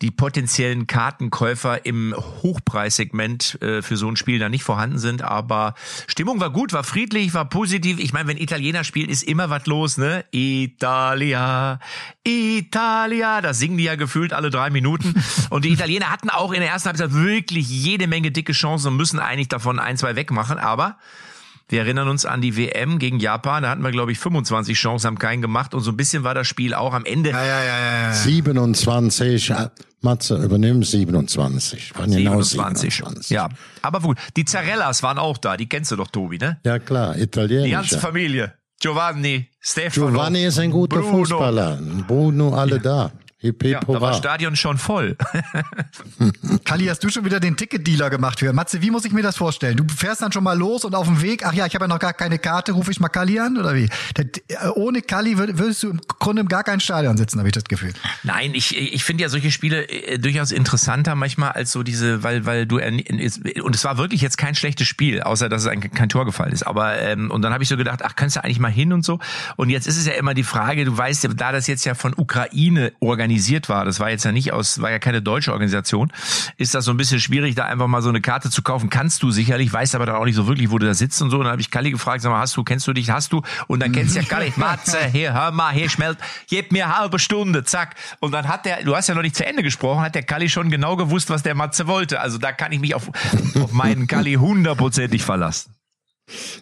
die potenziellen Kartenkäufer im Hochpreissegment äh, für so ein Spiel da nicht vorhanden sind. Aber Stimmung war gut, war friedlich, war positiv. Ich meine, wenn Italiener spielen, ist immer was los, ne? Italia, Italia. Das singen die ja gefühlt alle drei Minuten. Und die Italiener hatten auch in der ersten Halbzeit wirklich jede Menge dicke Chancen und müssen eigentlich davon ein, zwei wegmachen. Aber wir erinnern uns an die WM gegen Japan. Da hatten wir, glaube ich, 25 Chancen, haben keinen gemacht. Und so ein bisschen war das Spiel auch am Ende. Ja, ja, ja, ja, ja. 27, äh, Matze, übernimm 27. Waren genau 27. 27. Ja, aber gut. Die Zarellas waren auch da. Die kennst du doch, Tobi, ne? Ja, klar, Die italienisch. ganze Familie. Giovanni, Stefano. Giovanni ist ein guter Bruno. Fußballer. Bruno, alle da. Hip, hip, Ja, da war das Stadion schon voll. Kali, hast du schon wieder den Ticketdealer gemacht für? Matze, wie muss ich mir das vorstellen? Du fährst dann schon mal los und auf dem Weg, ach ja, ich habe ja noch gar keine Karte, rufe ich mal Kali an oder wie? Der, äh, ohne Kali würd, würdest du im Grunde im gar kein Stadion sitzen, habe ich das Gefühl. Nein, ich, ich finde ja solche Spiele äh, durchaus interessanter manchmal als so diese, weil, weil du und es war wirklich jetzt kein schlechtes Spiel, außer dass es ein, kein Tor gefallen ist. Aber ähm, und dann habe ich so gedacht, ach, kannst du eigentlich mal hin und so. Und jetzt ist es ja immer die Frage, du weißt ja, da das jetzt ja von Ukraine organisiert war, das war jetzt ja nicht aus, war ja keine deutsche Organisation, ist das so ein bisschen schwierig, da einfach mal so eine Karte zu kaufen. Kannst du sicherlich, weißt aber dann auch nicht so wirklich, wo du da sitzt und so. Und dann habe ich Kalli gefragt, sag mal, hast du, kennst du dich, hast du? Und dann kennst du ja Kalli, Matze, hier, hör mal, hier schmelzt, gib mir halbe Stunde, zack. Und dann hat der, du hast ja noch nicht zu Ende gesprochen, hat der Kalli schon genau gewusst, was der Matze wollte. Also da kann ich mich auf, auf meinen Kalli hundertprozentig verlassen.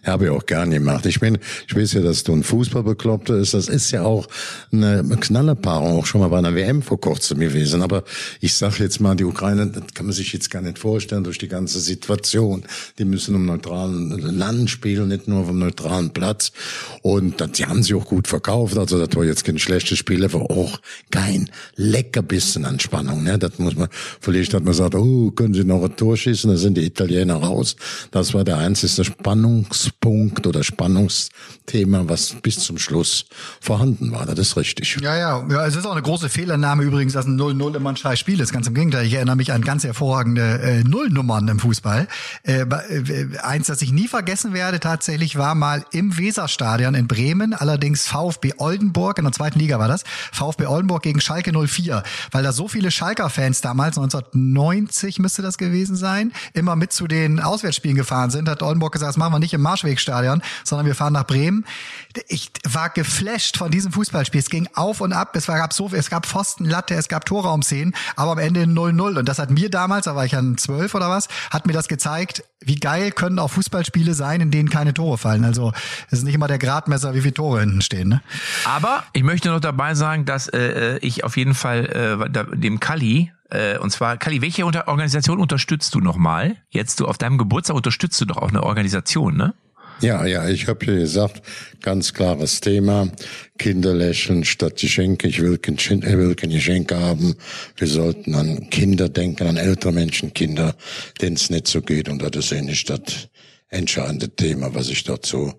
Habe ich auch gern gemacht. Ich bin, ich weiß ja, dass du ein Fußballbekloppter ist. Das ist ja auch eine Knallerpaarung, auch schon mal bei einer WM vor kurzem gewesen. Aber ich sage jetzt mal, die Ukraine, das kann man sich jetzt gar nicht vorstellen durch die ganze Situation. Die müssen im neutralen Land spielen, nicht nur auf dem neutralen Platz. Und das, die haben sie auch gut verkauft. Also das war jetzt kein schlechtes Spiel, aber auch kein Leckerbissen an Spannung. Ne? Das muss man, vielleicht hat man gesagt, oh, können sie noch ein Tor schießen, da sind die Italiener raus. Das war der einzige Spannungspunkt oder Spannungsthema, was bis zum Schluss vorhanden war. Das ist richtig. Ja, ja, ja, es ist auch eine große Fehlannahme übrigens, dass ein 0-0 immer ein scheiß Spiel ist. Ganz im Gegenteil, ich erinnere mich an ganz hervorragende äh, Nullnummern im Fußball. Äh, äh, eins, das ich nie vergessen werde, tatsächlich war mal im Weserstadion in Bremen, allerdings VfB Oldenburg, in der zweiten Liga war das, VfB Oldenburg gegen Schalke 04, weil da so viele Schalker-Fans damals, 1990 müsste das gewesen sein, immer mit zu den Auswärtsspielen gefahren sind, hat Oldenburg gesagt, das machen wir nicht im Marschwegstadion, sondern wir fahren nach Bremen. Ich war geflasht von diesem Fußballspiel. Es ging auf und ab. Es gab so, es gab Pfostenlatte, es gab Torraumszenen, aber am Ende 0-0. Und das hat mir damals, da war ich dann zwölf oder was, hat mir das gezeigt, wie geil können auch Fußballspiele sein, in denen keine Tore fallen. Also es ist nicht immer der Gradmesser, wie viele Tore hinten stehen. Ne? Aber ich möchte noch dabei sagen, dass äh, ich auf jeden Fall äh, dem Kali äh, und zwar, Kali, welche unter Organisation unterstützt du nochmal? Jetzt du auf deinem Geburtstag unterstützt du doch auch eine Organisation, ne? Ja, ja, ich habe ja gesagt, ganz klares Thema. Kinder lächeln statt Geschenke. Ich will kein, ich Geschenke haben. Wir sollten an Kinder denken, an ältere Menschen, Kinder, denen es nicht so geht. Und das ist eigentlich das entscheidende Thema, was ich dazu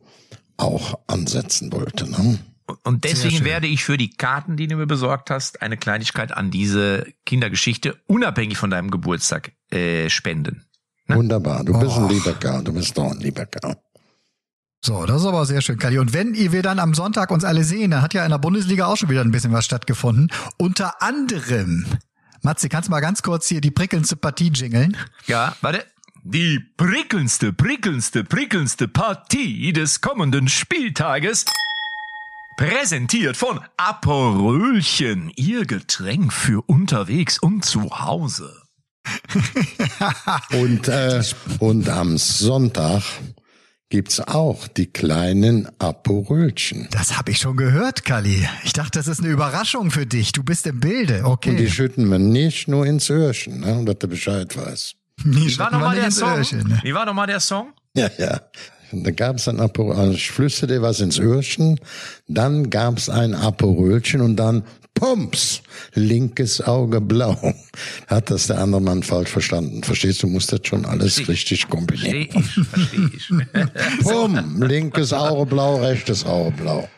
auch ansetzen wollte. Ne? Und deswegen werde ich für die Karten, die du mir besorgt hast, eine Kleinigkeit an diese Kindergeschichte, unabhängig von deinem Geburtstag, äh, spenden. Wunderbar. Du bist ein lieber Kerl. Du bist doch ein lieber Kerl. So, das ist aber sehr schön, Kali. Und wenn ihr wir dann am Sonntag uns alle sehen, dann hat ja in der Bundesliga auch schon wieder ein bisschen was stattgefunden. Unter anderem, Matze, kannst du mal ganz kurz hier die prickelndste Partie jingeln? Ja, warte. Die prickelndste, prickelndste, prickelndste Partie des kommenden Spieltages. Präsentiert von Aperölchen, ihr Getränk für unterwegs und zu Hause. Und, äh, und am Sonntag gibt's auch die kleinen Aporölchen. Das habe ich schon gehört, Kali. Ich dachte, das ist eine Überraschung für dich. Du bist im Bilde. Und die Okay. schütten wir nicht nur ins Öhrchen, ne, dass du Bescheid weißt. Wie Wie war nochmal der Song? Wie war nochmal der Song? Ja, ja. Da gab's ein Apo, also ich flüsterte was ins Öhrchen, dann gab's ein Aporölchen und dann Pumps, linkes Auge blau. Hat das der andere Mann falsch verstanden? Verstehst du, musst das schon alles Versteh- richtig kombinieren. Verstehe ich, verstehe ich. Pum, linkes Auge blau, rechtes Auge blau.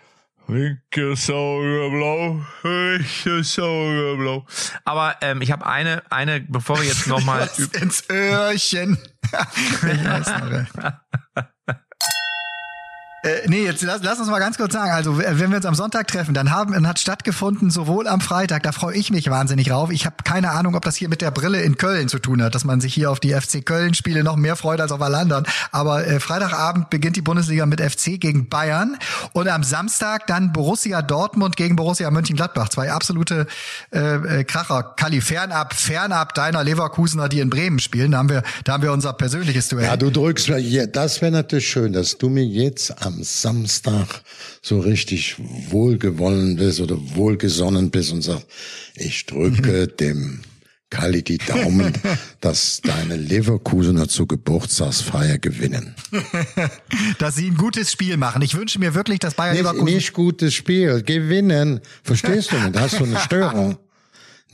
Linkes Auge blau, rechtes Auge blau. Aber ähm, ich habe eine, eine, bevor wir jetzt nochmal ins Öhrchen. ich weiß noch. Äh, nee, jetzt lass, lass uns mal ganz kurz sagen. Also, wenn wir uns am Sonntag treffen, dann haben, dann hat stattgefunden, sowohl am Freitag, da freue ich mich wahnsinnig drauf. Ich habe keine Ahnung, ob das hier mit der Brille in Köln zu tun hat, dass man sich hier auf die FC Köln-Spiele noch mehr freut als auf alle anderen. Aber äh, Freitagabend beginnt die Bundesliga mit FC gegen Bayern und am Samstag dann Borussia Dortmund gegen Borussia Mönchengladbach. Zwei absolute äh, äh, Kracher. Kali, fernab, fernab deiner Leverkusener, die in Bremen spielen. Da haben wir, da haben wir unser persönliches Duell. Ja, du drückst, ja, das wäre natürlich schön, dass du mir jetzt am Samstag so richtig wohlgewollen bist oder wohlgesonnen bist und sagst, ich drücke dem Kali die Daumen, dass deine Leverkusener zur Geburtstagsfeier gewinnen. dass sie ein gutes Spiel machen. Ich wünsche mir wirklich, dass Bayern Nicht, Leverkusen nicht gutes Spiel, gewinnen. Verstehst du nicht? Hast du eine Störung?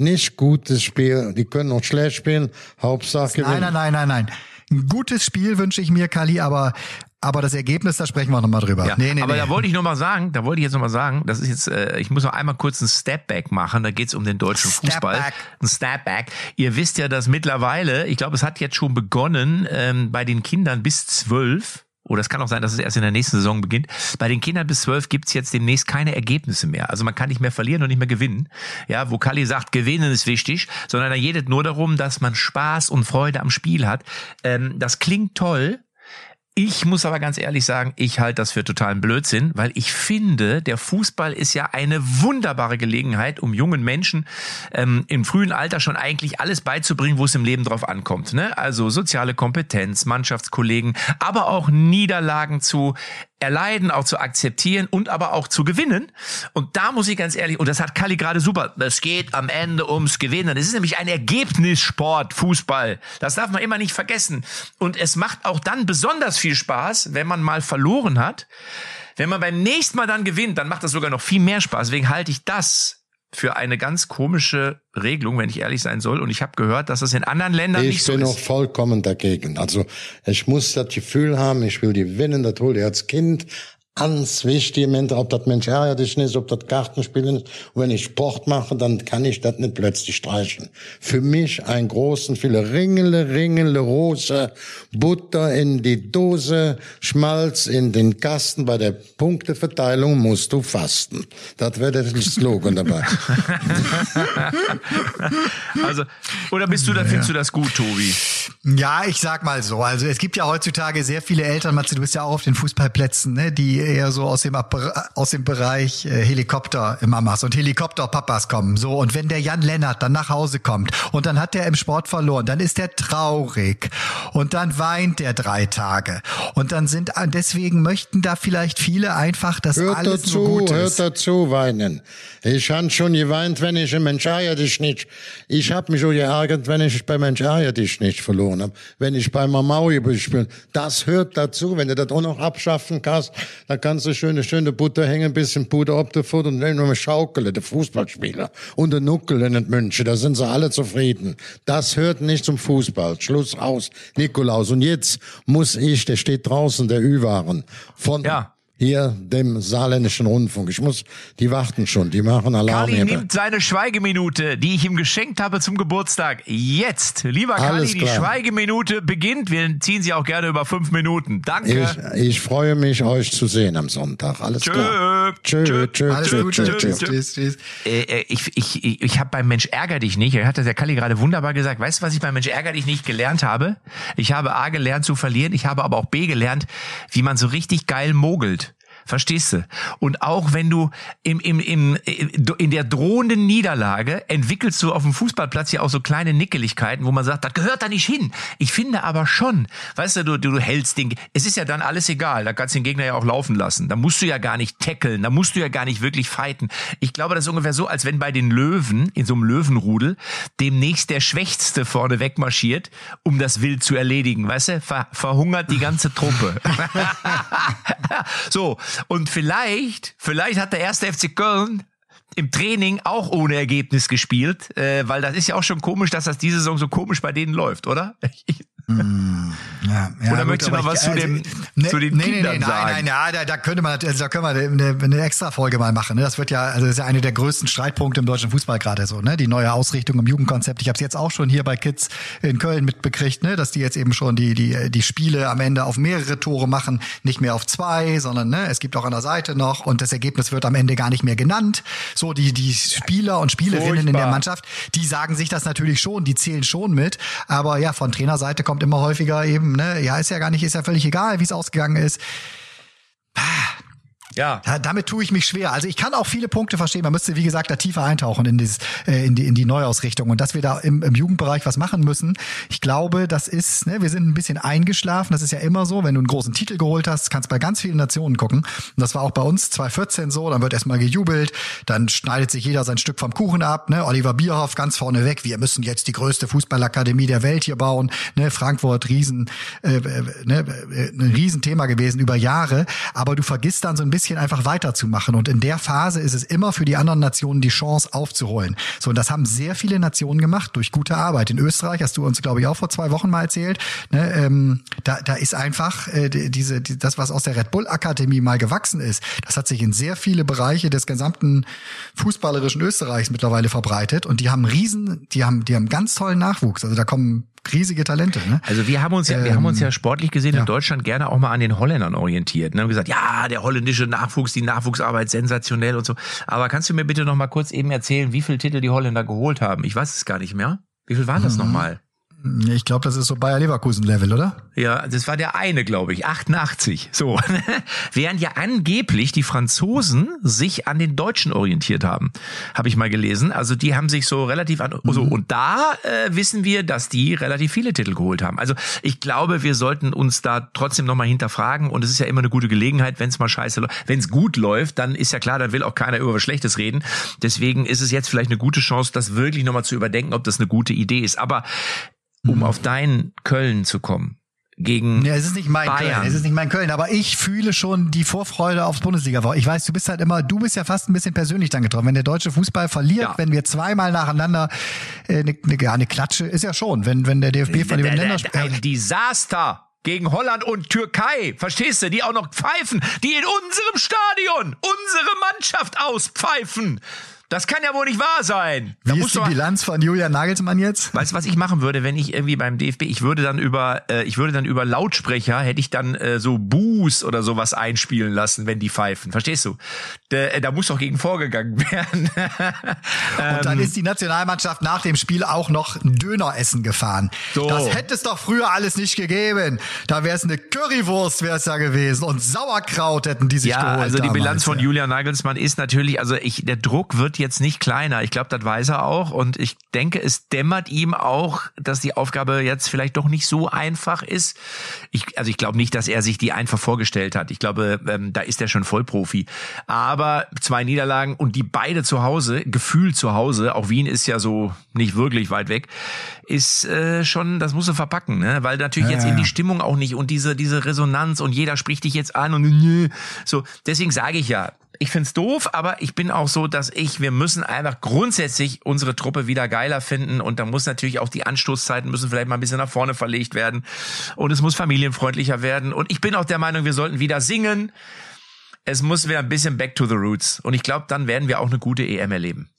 Nicht gutes Spiel. Die können auch schlecht spielen. Hauptsache gewinnen. Nein, nein, nein, nein, nein. Ein gutes Spiel wünsche ich mir, Kali, aber aber das Ergebnis, da sprechen wir nochmal drüber. Ja, nee, nee, aber nee. da wollte ich noch mal sagen, da wollte ich jetzt noch mal sagen, das ist jetzt, äh, ich muss noch einmal kurz einen Stepback machen, da geht's um den deutschen Step Fußball. back. Ein Stepback. Ihr wisst ja, dass mittlerweile, ich glaube, es hat jetzt schon begonnen, ähm, bei den Kindern bis zwölf, oder es kann auch sein, dass es erst in der nächsten Saison beginnt. Bei den Kindern bis zwölf gibt's jetzt demnächst keine Ergebnisse mehr. Also man kann nicht mehr verlieren und nicht mehr gewinnen. Ja, wo Kali sagt, gewinnen ist wichtig, sondern da geht nur darum, dass man Spaß und Freude am Spiel hat. Ähm, das klingt toll, ich muss aber ganz ehrlich sagen, ich halte das für totalen Blödsinn, weil ich finde, der Fußball ist ja eine wunderbare Gelegenheit, um jungen Menschen ähm, im frühen Alter schon eigentlich alles beizubringen, wo es im Leben drauf ankommt. Ne? Also soziale Kompetenz, Mannschaftskollegen, aber auch Niederlagen zu erleiden, auch zu akzeptieren und aber auch zu gewinnen. Und da muss ich ganz ehrlich, und das hat Kali gerade super, es geht am Ende ums Gewinnen. Es ist nämlich ein Ergebnissport, Fußball. Das darf man immer nicht vergessen. Und es macht auch dann besonders viel Spaß, wenn man mal verloren hat. Wenn man beim nächsten Mal dann gewinnt, dann macht das sogar noch viel mehr Spaß. Deswegen halte ich das für eine ganz komische Regelung, wenn ich ehrlich sein soll. Und ich habe gehört, dass das in anderen Ländern Ich nicht so bin ist. auch vollkommen dagegen. Also ich muss das Gefühl haben, ich will gewinnen, das hol ich als Kind ganz wichtig, im Ende, ob das Mensch ärgert dich nicht, ob das Kartenspiel ist. Und wenn ich Sport mache, dann kann ich das nicht plötzlich streichen. Für mich ein großen, viele Ringele, Ringele, Rose, Butter in die Dose, Schmalz in den Kasten. Bei der Punkteverteilung musst du fasten. Das wäre der Slogan dabei. Also, oder bist du, da findest du das gut, Tobi? Ja, ich sag mal so. Also es gibt ja heutzutage sehr viele Eltern, Matze, du bist ja auch auf den Fußballplätzen, ne, die eher so aus dem, aus dem Bereich äh, Helikopter-Mamas und Helikopter-Papas kommen. So, und wenn der Jan Lennart dann nach Hause kommt und dann hat er im Sport verloren, dann ist er traurig und dann weint er drei Tage. Und dann sind, deswegen möchten da vielleicht viele einfach, dass Hört alles dazu, nur gut hört ist. dazu, weinen. Ich han schon geweint, wenn ich ein Mensch ärgert dich nicht. Ich hab mich auch geärgert, wenn ich bei Mensch ärgert dich nicht verloren hab. Wenn ich bei Mamaui bin. Das hört dazu. Wenn du das auch noch abschaffen kannst, dann kannst du schöne, schöne Butter hängen, ein bisschen Puder auf der Futter und dann schaukeln, der Fußballspieler. Und der Nuckel in den München, da sind sie alle zufrieden. Das hört nicht zum Fußball. Schluss aus, Nikolaus. Und jetzt muss ich, der steht draußen, der Ü-Waren, von Ja. Hier dem saarländischen Rundfunk. Ich muss, die warten schon, die machen Alarm. Kali nimmt seine Schweigeminute, die ich ihm geschenkt habe zum Geburtstag. Jetzt, lieber Kali, die. Schweigeminute beginnt. Wir ziehen sie auch gerne über fünf Minuten. Danke. Ich, ich freue mich, euch zu sehen am Sonntag. Alles Tschö. klar. Tschö, Tschö. tschö, Alles tschö, tschö, tschö. Tschüss, tschüss, tschüss. Äh, äh, ich ich, ich, ich habe beim Mensch ärger dich nicht, er hat das der Kalli gerade wunderbar gesagt. Weißt du, was ich beim Mensch ärger dich nicht gelernt habe? Ich habe A gelernt zu verlieren, ich habe aber auch B gelernt, wie man so richtig geil mogelt. Verstehst du? Und auch wenn du im, im, im, in der drohenden Niederlage entwickelst du auf dem Fußballplatz ja auch so kleine Nickeligkeiten, wo man sagt, das gehört da nicht hin. Ich finde aber schon, weißt du, du, du hältst den, es ist ja dann alles egal, da kannst du den Gegner ja auch laufen lassen. Da musst du ja gar nicht tackeln, da musst du ja gar nicht wirklich fighten. Ich glaube, das ist ungefähr so, als wenn bei den Löwen, in so einem Löwenrudel, demnächst der Schwächste vorne wegmarschiert, um das Wild zu erledigen. Weißt du, Ver, verhungert die ganze Truppe. so, und vielleicht, vielleicht hat der erste FC Köln im Training auch ohne Ergebnis gespielt, äh, weil das ist ja auch schon komisch, dass das diese Saison so komisch bei denen läuft, oder? Mm, ja, ja, Oder möchtest du noch was ich- zu dem- also, ne, zu den nee, Kindern nee, nee, sagen? Nein, nein, ja, da, da könnte man, also da können wir eine, eine extra Folge mal machen. Ne? Das wird ja, also das ist ja eine der größten Streitpunkte im deutschen Fußball gerade so, ne? Die neue Ausrichtung im Jugendkonzept. Ich habe es jetzt auch schon hier bei Kids in Köln mitbekriegt, ne? Dass die jetzt eben schon die die die Spiele am Ende auf mehrere Tore machen, nicht mehr auf zwei, sondern ne, es gibt auch an der Seite noch und das Ergebnis wird am Ende gar nicht mehr genannt. So die die Spieler und Spielerinnen in der Furchtbar. Mannschaft, die sagen sich das natürlich schon, die zählen schon mit, aber ja, von Trainerseite kommt immer häufiger eben, ne, ja, ist ja gar nicht, ist ja völlig egal, wie es ausgegangen ist. Ja. Ja, damit tue ich mich schwer. Also ich kann auch viele Punkte verstehen. Man müsste, wie gesagt, da tiefer eintauchen in, dieses, äh, in, die, in die Neuausrichtung. Und dass wir da im, im Jugendbereich was machen müssen, ich glaube, das ist, ne, wir sind ein bisschen eingeschlafen. Das ist ja immer so, wenn du einen großen Titel geholt hast, kannst bei ganz vielen Nationen gucken. Und das war auch bei uns 2014 so. Dann wird erstmal gejubelt, dann schneidet sich jeder sein Stück vom Kuchen ab. Ne? Oliver Bierhoff ganz vorne weg. Wir müssen jetzt die größte Fußballakademie der Welt hier bauen. Ne? Frankfurt, Riesen, äh, äh, ne? äh, ein Riesenthema gewesen über Jahre. Aber du vergisst dann so ein bisschen einfach weiterzumachen. Und in der Phase ist es immer für die anderen Nationen die Chance aufzuholen. So, und das haben sehr viele Nationen gemacht durch gute Arbeit. In Österreich hast du uns, glaube ich, auch vor zwei Wochen mal erzählt. Ne, ähm, da, da ist einfach äh, die- diese, die, das, was aus der Red Bull Akademie mal gewachsen ist, das hat sich in sehr viele Bereiche des gesamten fußballerischen Österreichs mittlerweile verbreitet. Und die haben riesen, die haben, die haben ganz tollen Nachwuchs. Also da kommen riesige Talente. Ne? Also wir haben uns ja, wir haben uns ja sportlich gesehen ja. in Deutschland gerne auch mal an den Holländern orientiert. Und haben gesagt, ja, der holländische Nachwuchs, die Nachwuchsarbeit sensationell und so. Aber kannst du mir bitte noch mal kurz eben erzählen, wie viele Titel die Holländer geholt haben? Ich weiß es gar nicht mehr. Wie viel waren das Mhm. nochmal? Ich glaube, das ist so Bayer Leverkusen Level, oder? Ja, das war der eine, glaube ich, 88. So. Während ja angeblich die Franzosen sich an den Deutschen orientiert haben, habe ich mal gelesen. Also die haben sich so relativ an. So, und da äh, wissen wir, dass die relativ viele Titel geholt haben. Also ich glaube, wir sollten uns da trotzdem nochmal hinterfragen. Und es ist ja immer eine gute Gelegenheit, wenn es mal scheiße läuft. Wenn es gut läuft, dann ist ja klar, dann will auch keiner über was Schlechtes reden. Deswegen ist es jetzt vielleicht eine gute Chance, das wirklich nochmal zu überdenken, ob das eine gute Idee ist. Aber um auf dein Köln zu kommen, gegen Ja, es ist nicht mein Bayern. Köln, es ist nicht mein Köln, aber ich fühle schon die Vorfreude aufs Bundesliga. Ich weiß, du bist halt immer, du bist ja fast ein bisschen persönlich dann getroffen. Wenn der deutsche Fußball verliert, Ja. wenn wir zweimal nacheinander äh, eine, eine, ja, eine Klatsche, ist ja schon, wenn wenn der DFB von dem Ein Länderspiel Desaster gegen Holland und Türkei, verstehst du, die auch noch pfeifen, die in unserem Stadion unsere Mannschaft auspfeifen. Das kann ja wohl nicht wahr sein. Da Wie ist die Bilanz von Julian Nagelsmann jetzt? Weißt du, was ich machen würde, wenn ich irgendwie beim DFB, ich würde dann über, äh, ich würde dann über Lautsprecher, hätte ich dann äh, so Boos oder sowas einspielen lassen, wenn die pfeifen. Verstehst du? Da, äh, da muss doch gegen vorgegangen werden. Und dann ist die Nationalmannschaft nach dem Spiel auch noch ein Döner essen gefahren. So. Das hätte es doch früher alles nicht gegeben. Da wäre es eine Currywurst wäre es da gewesen und Sauerkraut hätten die sich ja, geholt. also die damals, Bilanz von ja. Julian Nagelsmann ist natürlich, also ich, der Druck wird jetzt nicht kleiner. Ich glaube, das weiß er auch. Und ich denke, es dämmert ihm auch, dass die Aufgabe jetzt vielleicht doch nicht so einfach ist. Ich, also ich glaube nicht, dass er sich die einfach vorgestellt hat. Ich glaube, ähm, da ist er schon Vollprofi. Aber zwei Niederlagen und die beide zu Hause, gefühlt zu Hause, auch Wien ist ja so nicht wirklich weit weg, ist äh, schon, das muss er verpacken, ne? Weil natürlich Ja, jetzt ja, in die. Stimmung auch nicht und diese, diese Resonanz und jeder spricht dich jetzt an und so. Deswegen sage ich ja, ich find's doof, aber ich bin auch so, dass ich, wir müssen einfach grundsätzlich unsere Truppe wieder geiler finden und da muss natürlich auch die Anstoßzeiten müssen vielleicht mal ein bisschen nach vorne verlegt werden und es muss familienfreundlicher werden und ich bin auch der Meinung, wir sollten wieder singen. Es muss wieder ein bisschen back to the roots und ich glaube, dann werden wir auch eine gute EM erleben.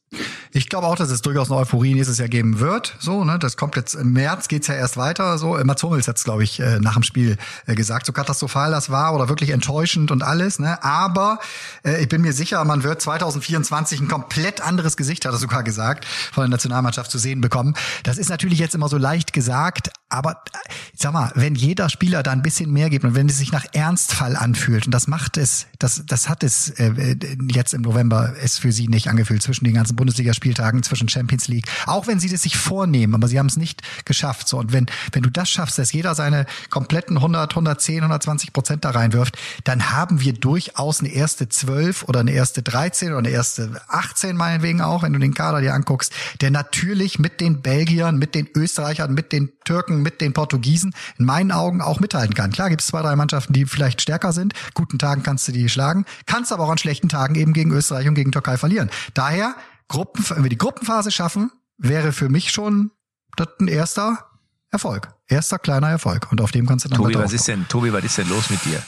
Ich glaube auch, dass es durchaus eine Euphorie nächstes Jahr geben wird. So, ne, das kommt jetzt im März geht's ja erst weiter. So, Mats Hummels hat's, glaube ich, äh, nach dem Spiel äh, gesagt, so katastrophal das war oder wirklich enttäuschend und alles. Ne, aber äh, ich bin mir sicher, man wird 2024 ein komplett anderes Gesicht, hat er sogar gesagt, von der Nationalmannschaft zu sehen bekommen. Das ist natürlich jetzt immer so leicht gesagt, aber äh, sag mal, wenn jeder Spieler da ein bisschen mehr gibt und wenn es sich nach Ernstfall anfühlt und das macht es, das, das hat es äh, jetzt im November es für sie nicht angefühlt zwischen den ganzen Bundesligaspieltagen, zwischen Champions League. Auch wenn sie das sich vornehmen, aber sie haben es nicht geschafft. So und wenn wenn du das schaffst, dass jeder seine kompletten 100, 110, 120 Prozent da reinwirft, dann haben wir durchaus eine erste 12 oder eine erste 13 oder eine erste 18 meinetwegen auch, wenn du den Kader dir anguckst, der natürlich mit den Belgiern, mit den Österreichern, mit den Türken, mit den Portugiesen in meinen Augen auch mithalten kann. Klar gibt es zwei, drei Mannschaften, die vielleicht stärker sind. Guten Tagen kannst du die schlagen, kannst aber auch an schlechten Tagen eben gegen Österreich und gegen Türkei verlieren. Daher, Gruppen, wenn wir die Gruppenphase schaffen, wäre für mich schon das ein erster Erfolg. Erster kleiner Erfolg. Und auf dem kannst du dann Tobi, was ist denn, Tobi, was ist denn los mit dir?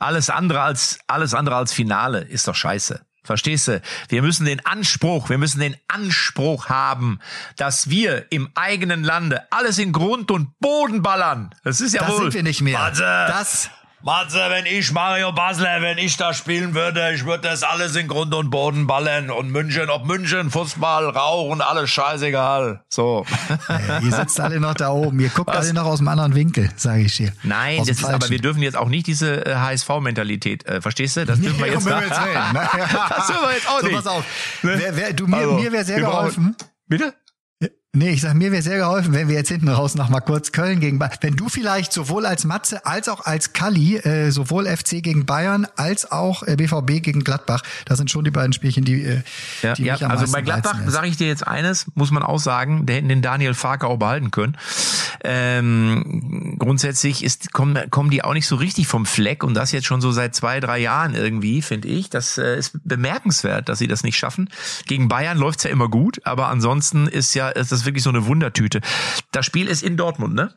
Alles andere als, alles andere als Finale ist doch scheiße. Verstehst du? Wir müssen den Anspruch, wir müssen den Anspruch haben, dass wir im eigenen Lande alles in Grund und Boden ballern. Das ist ja Das wohl. sind wir nicht mehr. Warte. Das, Matze, wenn ich Mario Basler, wenn ich da spielen würde, ich würde das alles in Grund und Boden ballern und München, ob München, Fußball, Rauchen, alles scheißegal. So. äh, ihr sitzt alle noch da oben. Ihr guckt alle noch aus einem anderen Winkel, sage ich dir. Nein, das ist aber, wir dürfen jetzt auch nicht diese äh, HSV-Mentalität, äh, verstehst du? Das dürfen wir jetzt, Himmels Willen, ne? das dürfen wir jetzt auch So, nicht. pass auf. Ne? Wer, wer, du, mir, Also, mir wäre sehr wir brauchen- geholfen. Bitte? Nee, ich sag, mir wäre sehr geholfen, wenn wir jetzt hinten raus noch mal kurz Köln gegen Bayern. Wenn du vielleicht sowohl als Matze als auch als Kalli, äh, sowohl FC gegen Bayern als auch äh, BVB gegen Gladbach, das sind schon die beiden Spielchen, die, äh, Ja, die ja mich am also bei Gladbach sage ich dir jetzt eines, muss man auch sagen, der hätten den Daniel Farke auch behalten können. Ähm, grundsätzlich ist, kommen, kommen die auch nicht so richtig vom Fleck und das jetzt schon so seit zwei, drei Jahren irgendwie, finde ich. Das äh, ist bemerkenswert, dass sie das nicht schaffen. Gegen Bayern läuft's ja immer gut, aber ansonsten ist ja ist das wirklich so eine Wundertüte. Das Spiel ist in Dortmund, ne?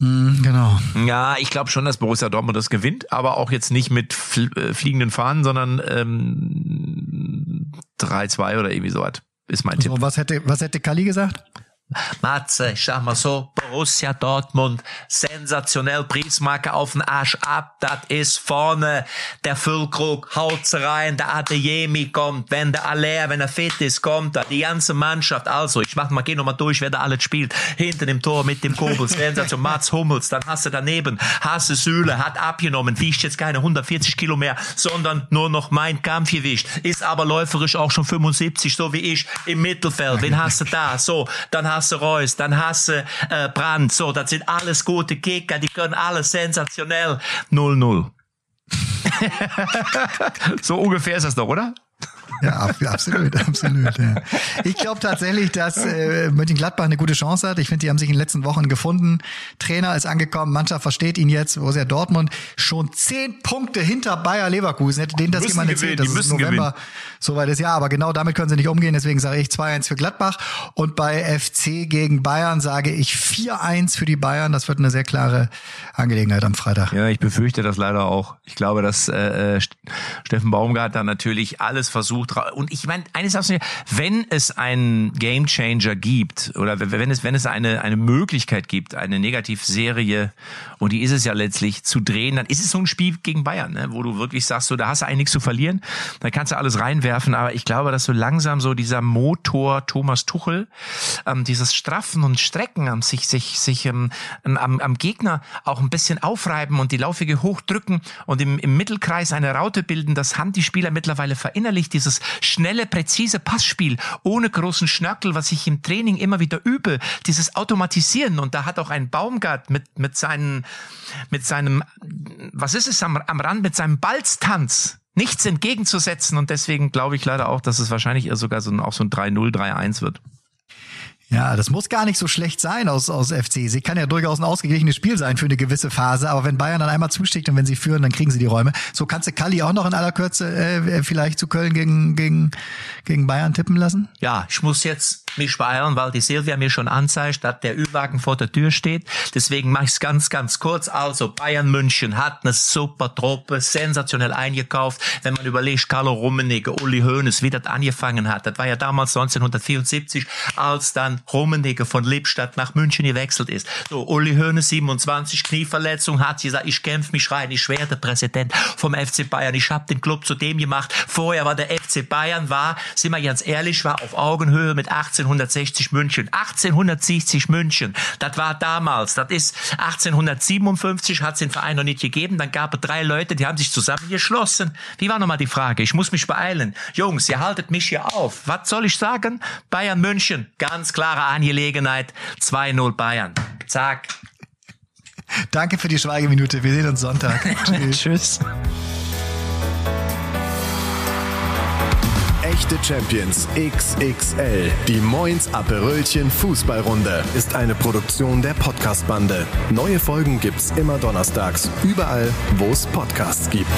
Mm, genau. Ja, ich glaube schon, dass Borussia Dortmund das gewinnt, aber auch jetzt nicht mit äh, fliegenden Fahnen, sondern ähm, 3-2 oder irgendwie sowas. Ist mein Tipp. So, was hätte, was hätte Kalli gesagt? Matze, ich sag mal so, Borussia Dortmund, sensationell, Briefsmarke auf den Arsch ab, das ist vorne, der Füllkrug haut's rein, der Adeyemi kommt, wenn der Aller, wenn er fit ist, kommt er, die ganze Mannschaft, also, ich mach mal, geh noch mal durch, wer da alles spielt, hinter dem Tor mit dem Kobels, Sensation, Mats Hummels, dann hast du daneben, Hasse Süle, hat abgenommen, wiegt jetzt keine 140 Kilo mehr, sondern nur noch mein Kampfgewicht, ist aber läuferisch auch schon 75, so wie ich, im Mittelfeld, wen hast du da, so, dann hast du Reus, dann hast du äh, Brandt, so, das sind alles gute Kicker, die können alles sensationell, 0-0. so ungefähr ist das doch, oder? Ja, ab- absolut, absolut. Ja. Ich glaube tatsächlich, dass äh, Mönchengladbach eine gute Chance hat. Ich finde, die haben sich in den letzten Wochen gefunden. Trainer ist angekommen, Mannschaft versteht ihn jetzt. Borussia Dortmund schon zehn Punkte hinter Bayer Leverkusen. Hätte denen das Müssen jemand gewinnen, erzählt, dass die es November soweit ist. Ja, aber genau damit können sie nicht umgehen. Deswegen sage ich 2-1 für Gladbach. Und bei FC gegen Bayern sage ich 4-1 für die Bayern. Das wird eine sehr klare Angelegenheit am Freitag. Ja, ich befürchte das leider auch. Ich glaube, dass äh, äh, Steffen Baumgart da natürlich alles versucht. Und ich meine, eines sagst du mir, wenn es einen Gamechanger gibt oder wenn es wenn es eine eine Möglichkeit gibt, eine Negativserie und die ist es ja letztlich zu drehen, dann ist es so ein Spiel gegen Bayern, ne, wo du wirklich sagst, so da hast du eigentlich nichts zu verlieren, da kannst du alles reinwerfen. Aber ich glaube, dass so langsam so dieser Motor Thomas Tuchel, ähm, dieses Straffen und Strecken am sich sich sich ähm, am, am Gegner auch ein bisschen aufreiben und die Laufwege hochdrücken und im, im Mittelkreis eine Raute bilden, das haben die Spieler mittlerweile verinnerlicht, dieses schnelle, präzise Passspiel ohne großen Schnörkel, was ich im Training immer wieder übe, dieses Automatisieren und da hat auch ein Baumgart mit, mit seinen, mit seinem, was ist es am, am Rand, mit seinem Balztanz nichts entgegenzusetzen und deswegen glaube ich leider auch, dass es wahrscheinlich eher sogar so ein, auch so ein 3-0, 3-1 wird. Ja, das muss gar nicht so schlecht sein aus, aus FC. Sie kann ja durchaus ein ausgeglichenes Spiel sein für eine gewisse Phase, aber wenn Bayern dann einmal zusticht und wenn sie führen, dann kriegen sie die Räume. So kannst du Kalli auch noch in aller Kürze äh, vielleicht zu Köln gegen, gegen, gegen Bayern tippen lassen? Ja, ich muss jetzt mich beeilen, weil die Silvia mir schon anzeigt, dass der Ü-Wagen vor der Tür steht. Deswegen mache ich es ganz, ganz kurz. Also Bayern München hat eine super Truppe, sensationell eingekauft. Wenn man überlegt, Carlo Rummenigge, Uli Hoeneß, wie das angefangen hat. Das war ja damals 1974, als dann Rummenigge von Lippstadt nach München gewechselt ist. So, Uli Hoeneß, 27, Knieverletzung, hat gesagt, ich kämpfe mich rein, ich werde Präsident vom FC Bayern. Ich habe den Club zu dem gemacht. Vorher war der FC Bayern, war, sind wir ganz ehrlich, war auf Augenhöhe mit 1860 München. 1860 München, das war damals. Das ist 1857, hat es den Verein noch nicht gegeben. Dann gab es drei Leute, die haben sich zusammengeschlossen. Wie war nochmal die Frage? Ich muss mich beeilen. Jungs, ihr haltet mich hier auf. Was soll ich sagen? Bayern München, ganz klare Angelegenheit. 2-0 Bayern. Zack. Danke für die Schweigeminute. Wir sehen uns Sonntag. Tschüss. Tschüss. Echte Champions XXL. Die Moins Aperölchen Fußballrunde ist eine Produktion der Podcastbande. Neue Folgen gibt's immer donnerstags, überall, wo es Podcasts gibt.